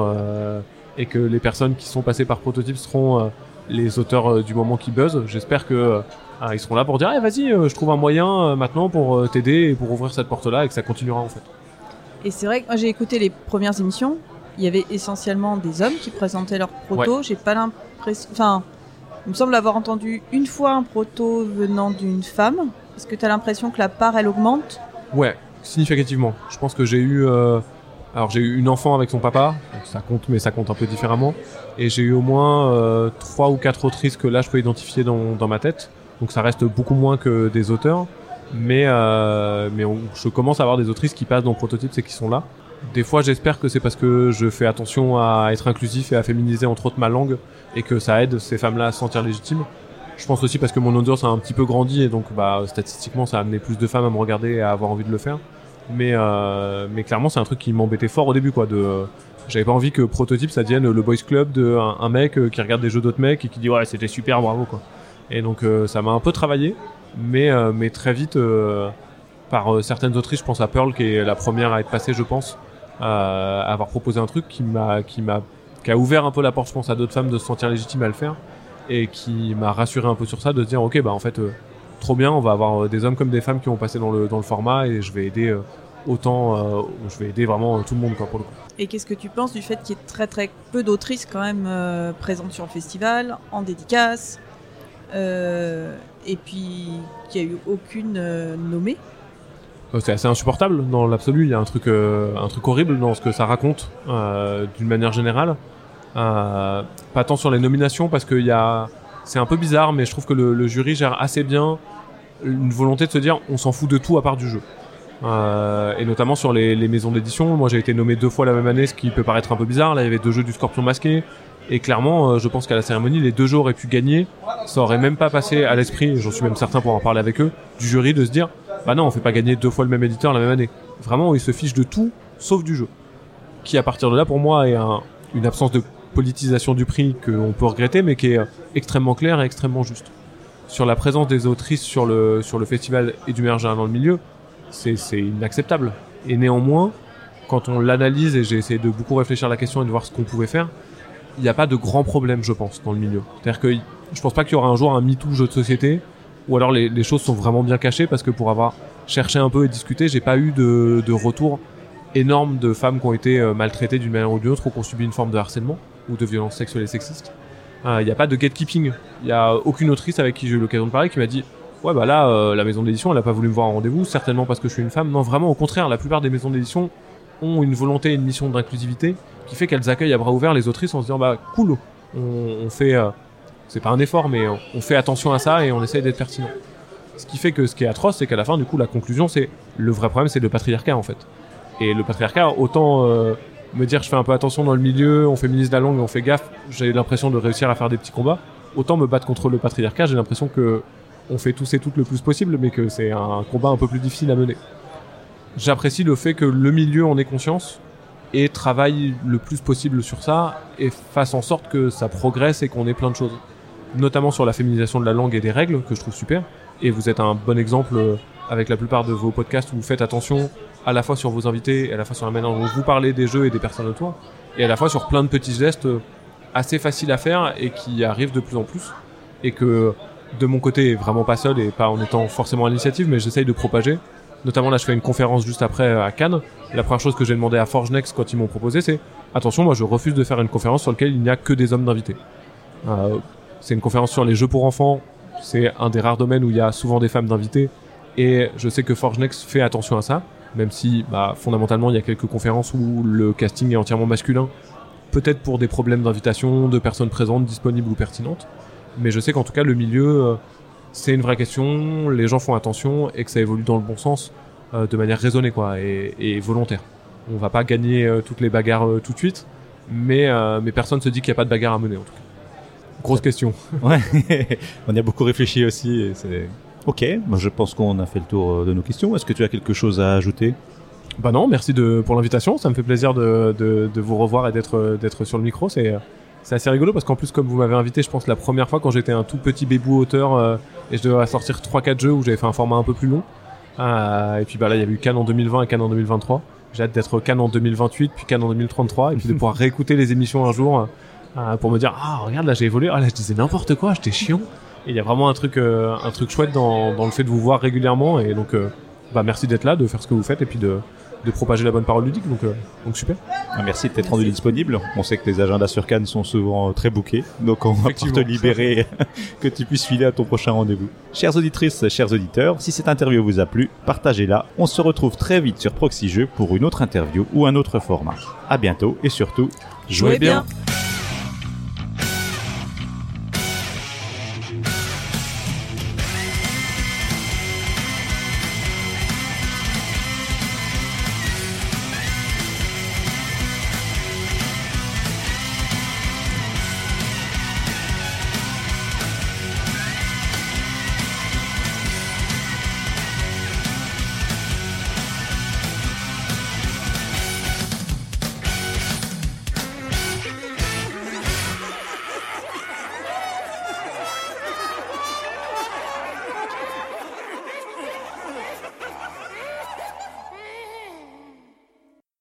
S3: et que les personnes qui sont passées par prototype seront les auteurs du moment qui buzzent. J'espère que ah, ils seront là pour dire, Eh, vas-y, je trouve un moyen maintenant pour t'aider et pour ouvrir cette porte-là et que ça continuera en fait.
S2: Et c'est vrai que moi j'ai écouté les premières émissions, il y avait essentiellement des hommes qui présentaient leurs protos. J'ai pas l'impression. Enfin, il me semble avoir entendu une fois un proto venant d'une femme. Est-ce que tu as l'impression que la part elle augmente?
S3: Ouais, significativement. Je pense que j'ai eu, euh, alors j'ai eu une enfant avec son papa, donc ça compte, mais ça compte un peu différemment. Et j'ai eu au moins euh, trois ou quatre autrices que là je peux identifier dans, dans ma tête. Donc ça reste beaucoup moins que des auteurs, mais euh, mais on- je commence à avoir des autrices qui passent dans prototypes et qui sont là. Des fois, j'espère que c'est parce que je fais attention à être inclusif et à féminiser entre autres ma langue et que ça aide ces femmes-là à se sentir légitimes. Je pense aussi parce que mon audience a un petit peu grandi et donc bah, statistiquement ça a amené plus de femmes à me regarder et à avoir envie de le faire. Mais, euh, mais clairement c'est un truc qui m'embêtait fort au début quoi. De, j'avais pas envie que Prototype ça devienne le boys club de un, mec euh, qui regarde des jeux d'autres mecs et qui dit ouais c'était super bravo quoi. Et donc euh, ça m'a un peu travaillé, mais, euh, mais très vite par certaines autrices, je pense à Pearl qui est la première à être passée je pense, à avoir proposé un truc qui m'a qui m'a qui a ouvert un peu la porte je pense à d'autres femmes de se sentir légitimes à le faire et qui m'a rassuré un peu sur ça de se dire ok bah en fait euh, trop bien on va avoir euh, des hommes comme des femmes qui vont passer dans le dans le format et je vais aider euh, autant je vais aider vraiment tout le monde quoi pour le coup.
S2: Et qu'est-ce que tu penses du fait qu'il y ait très très peu d'autrices quand même présentes sur le festival, en dédicace, et puis qu'il n'y a eu aucune nommée?
S3: C'est assez insupportable dans l'absolu. Il y a un truc euh, horrible dans ce que ça raconte euh, d'une manière générale. Euh, pas tant sur les nominations parce que c'est un peu bizarre mais je trouve que le, jury gère assez bien une volonté de se dire on s'en fout de tout à part du jeu. Euh, et notamment sur les, maisons d'édition. Moi j'ai été nommé deux fois la même année ce qui peut paraître un peu bizarre. Là il y avait deux jeux du Scorpion masqué. Et clairement euh, je pense qu'à la cérémonie les deux jeux auraient pu gagner. Ça aurait même pas passé à l'esprit j'en suis même certain pour en parler avec eux du jury de se dire bah non on fait pas gagner deux fois le même éditeur la même année vraiment ils se fichent de tout sauf du jeu qui à partir de là pour moi est un- une absence de politisation du prix qu'on peut regretter mais qui est euh, extrêmement claire et extrêmement juste sur la présence des autrices sur le sur le festival et du général dans le milieu c'est inacceptable. Et néanmoins, quand on l'analyse et j'ai essayé de beaucoup réfléchir à la question et de voir ce qu'on pouvait faire, il n'y a pas de grands problèmes, je pense, dans le milieu. C'est-à-dire que je pense pas qu'il y aura un jour un MeToo jeu de société, ou alors les, choses sont vraiment bien cachées parce que pour avoir cherché un peu et discuté, j'ai pas eu de, de retour énorme de femmes qui ont été euh, maltraitées d'une manière ou d'une autre ou qui ont subi une forme de harcèlement ou de violence sexuelle et sexiste. Euh, Il n'y a pas de gatekeeping. Il n'y a aucune autrice avec qui j'ai eu l'occasion de parler qui m'a dit Ouais, bah là, euh, la maison d'édition, elle a pas voulu me voir en rendez-vous, certainement parce que je suis une femme. Non, vraiment, au contraire, la plupart des maisons d'édition ont une volonté et une mission d'inclusivité qui fait qu'elles accueillent à bras ouverts les autrices en se disant Bah, cool, on, on fait. euh, c'est pas un effort, mais on, fait attention à ça et on essaye d'être pertinent. Ce qui fait que ce qui est atroce, c'est qu'à la fin, du coup, la conclusion, c'est le vrai problème, c'est le patriarcat en fait. Et le patriarcat, autant euh, me dire je fais un peu attention dans le milieu, on féminise la langue, on fait gaffe, j'ai l'impression de réussir à faire des petits combats. Autant me battre contre le patriarcat, j'ai l'impression que on fait tous et toutes le plus possible, mais que c'est un combat un peu plus difficile à mener. J'apprécie le fait que le milieu en ait conscience et travaille le plus possible sur ça et fasse en sorte que ça progresse et qu'on ait plein de choses. Notamment sur la féminisation de la langue et des règles, que je trouve super. Et vous êtes un bon exemple euh, avec la plupart de vos podcasts où vous faites attention à la fois sur vos invités à la fois sur la manière dont vous parlez des jeux et des personnes autour, et à la fois sur plein de petits gestes euh, assez faciles à faire et qui arrivent de plus en plus, et que de mon côté, vraiment pas seul et pas en étant forcément à l'initiative, mais j'essaye de propager. Notamment là, je fais une conférence juste après euh, à Cannes. La première chose que j'ai demandé à Forge Next quand ils m'ont proposé, c'est attention, moi je refuse de faire une conférence sur laquelle il n'y a que des hommes d'invités. C'est une conférence sur les jeux pour enfants. C'est un des rares domaines où il y a souvent des femmes d'invités. Et je sais que Forge Next fait attention à ça, même si bah, fondamentalement il y a quelques conférences où le casting est entièrement masculin. Peut-être pour des problèmes d'invitation, de personnes présentes, disponibles ou pertinentes. Mais je sais qu'en tout cas le milieu, euh, c'est une vraie question, les gens font attention et que ça évolue dans le bon sens, euh, de manière raisonnée quoi, et, volontaire. On va pas gagner euh, toutes les bagarres tout de suite, mais, mais personne se dit qu'il n'y a pas de bagarre à mener en tout cas. Grosse question. [laughs]
S1: Ouais, [laughs] on y a beaucoup réfléchi aussi. et c'est- Ok, moi je pense qu'on a fait le tour euh, de nos questions. Est-ce que tu as quelque chose à ajouter?
S3: Bah non, merci de, pour l'invitation. Ça me fait plaisir de, de, de vous revoir et d'être d'être sur le micro. C'est c'est assez rigolo parce qu'en plus, comme vous m'avez invité, je pense la première fois quand j'étais un tout petit bébou auteur euh, et je devais sortir 3-4 jeux où j'avais fait un format un peu plus long. Euh, et puis bah là, il y a eu Cannes en 2020 et Cannes en 2023. J'ai hâte d'être Cannes en 2028 puis Cannes en 2033 et puis de pouvoir [laughs] réécouter les émissions un jour euh, pour me dire ah regarde là j'ai évolué ah là je disais n'importe quoi j'étais chiant et il y a vraiment un truc euh, un truc chouette dans, dans le fait de vous voir régulièrement et donc euh, bah merci d'être là de faire ce que vous faites et puis de de propager la bonne parole ludique donc euh, donc super
S1: Ah, Merci de t'être rendu disponible. On sait que les agendas sur Cannes sont souvent très bouqués, donc on va pouvoir te libérer, [laughs] que tu puisses filer à ton prochain rendez-vous. Chères auditrices, chers auditeurs, si cette interview vous a plu, partagez-la. On se retrouve très vite sur Proxy Jeux pour une autre interview ou un autre format. À bientôt et surtout, jouez
S2: Jouez
S1: bien.
S2: bien.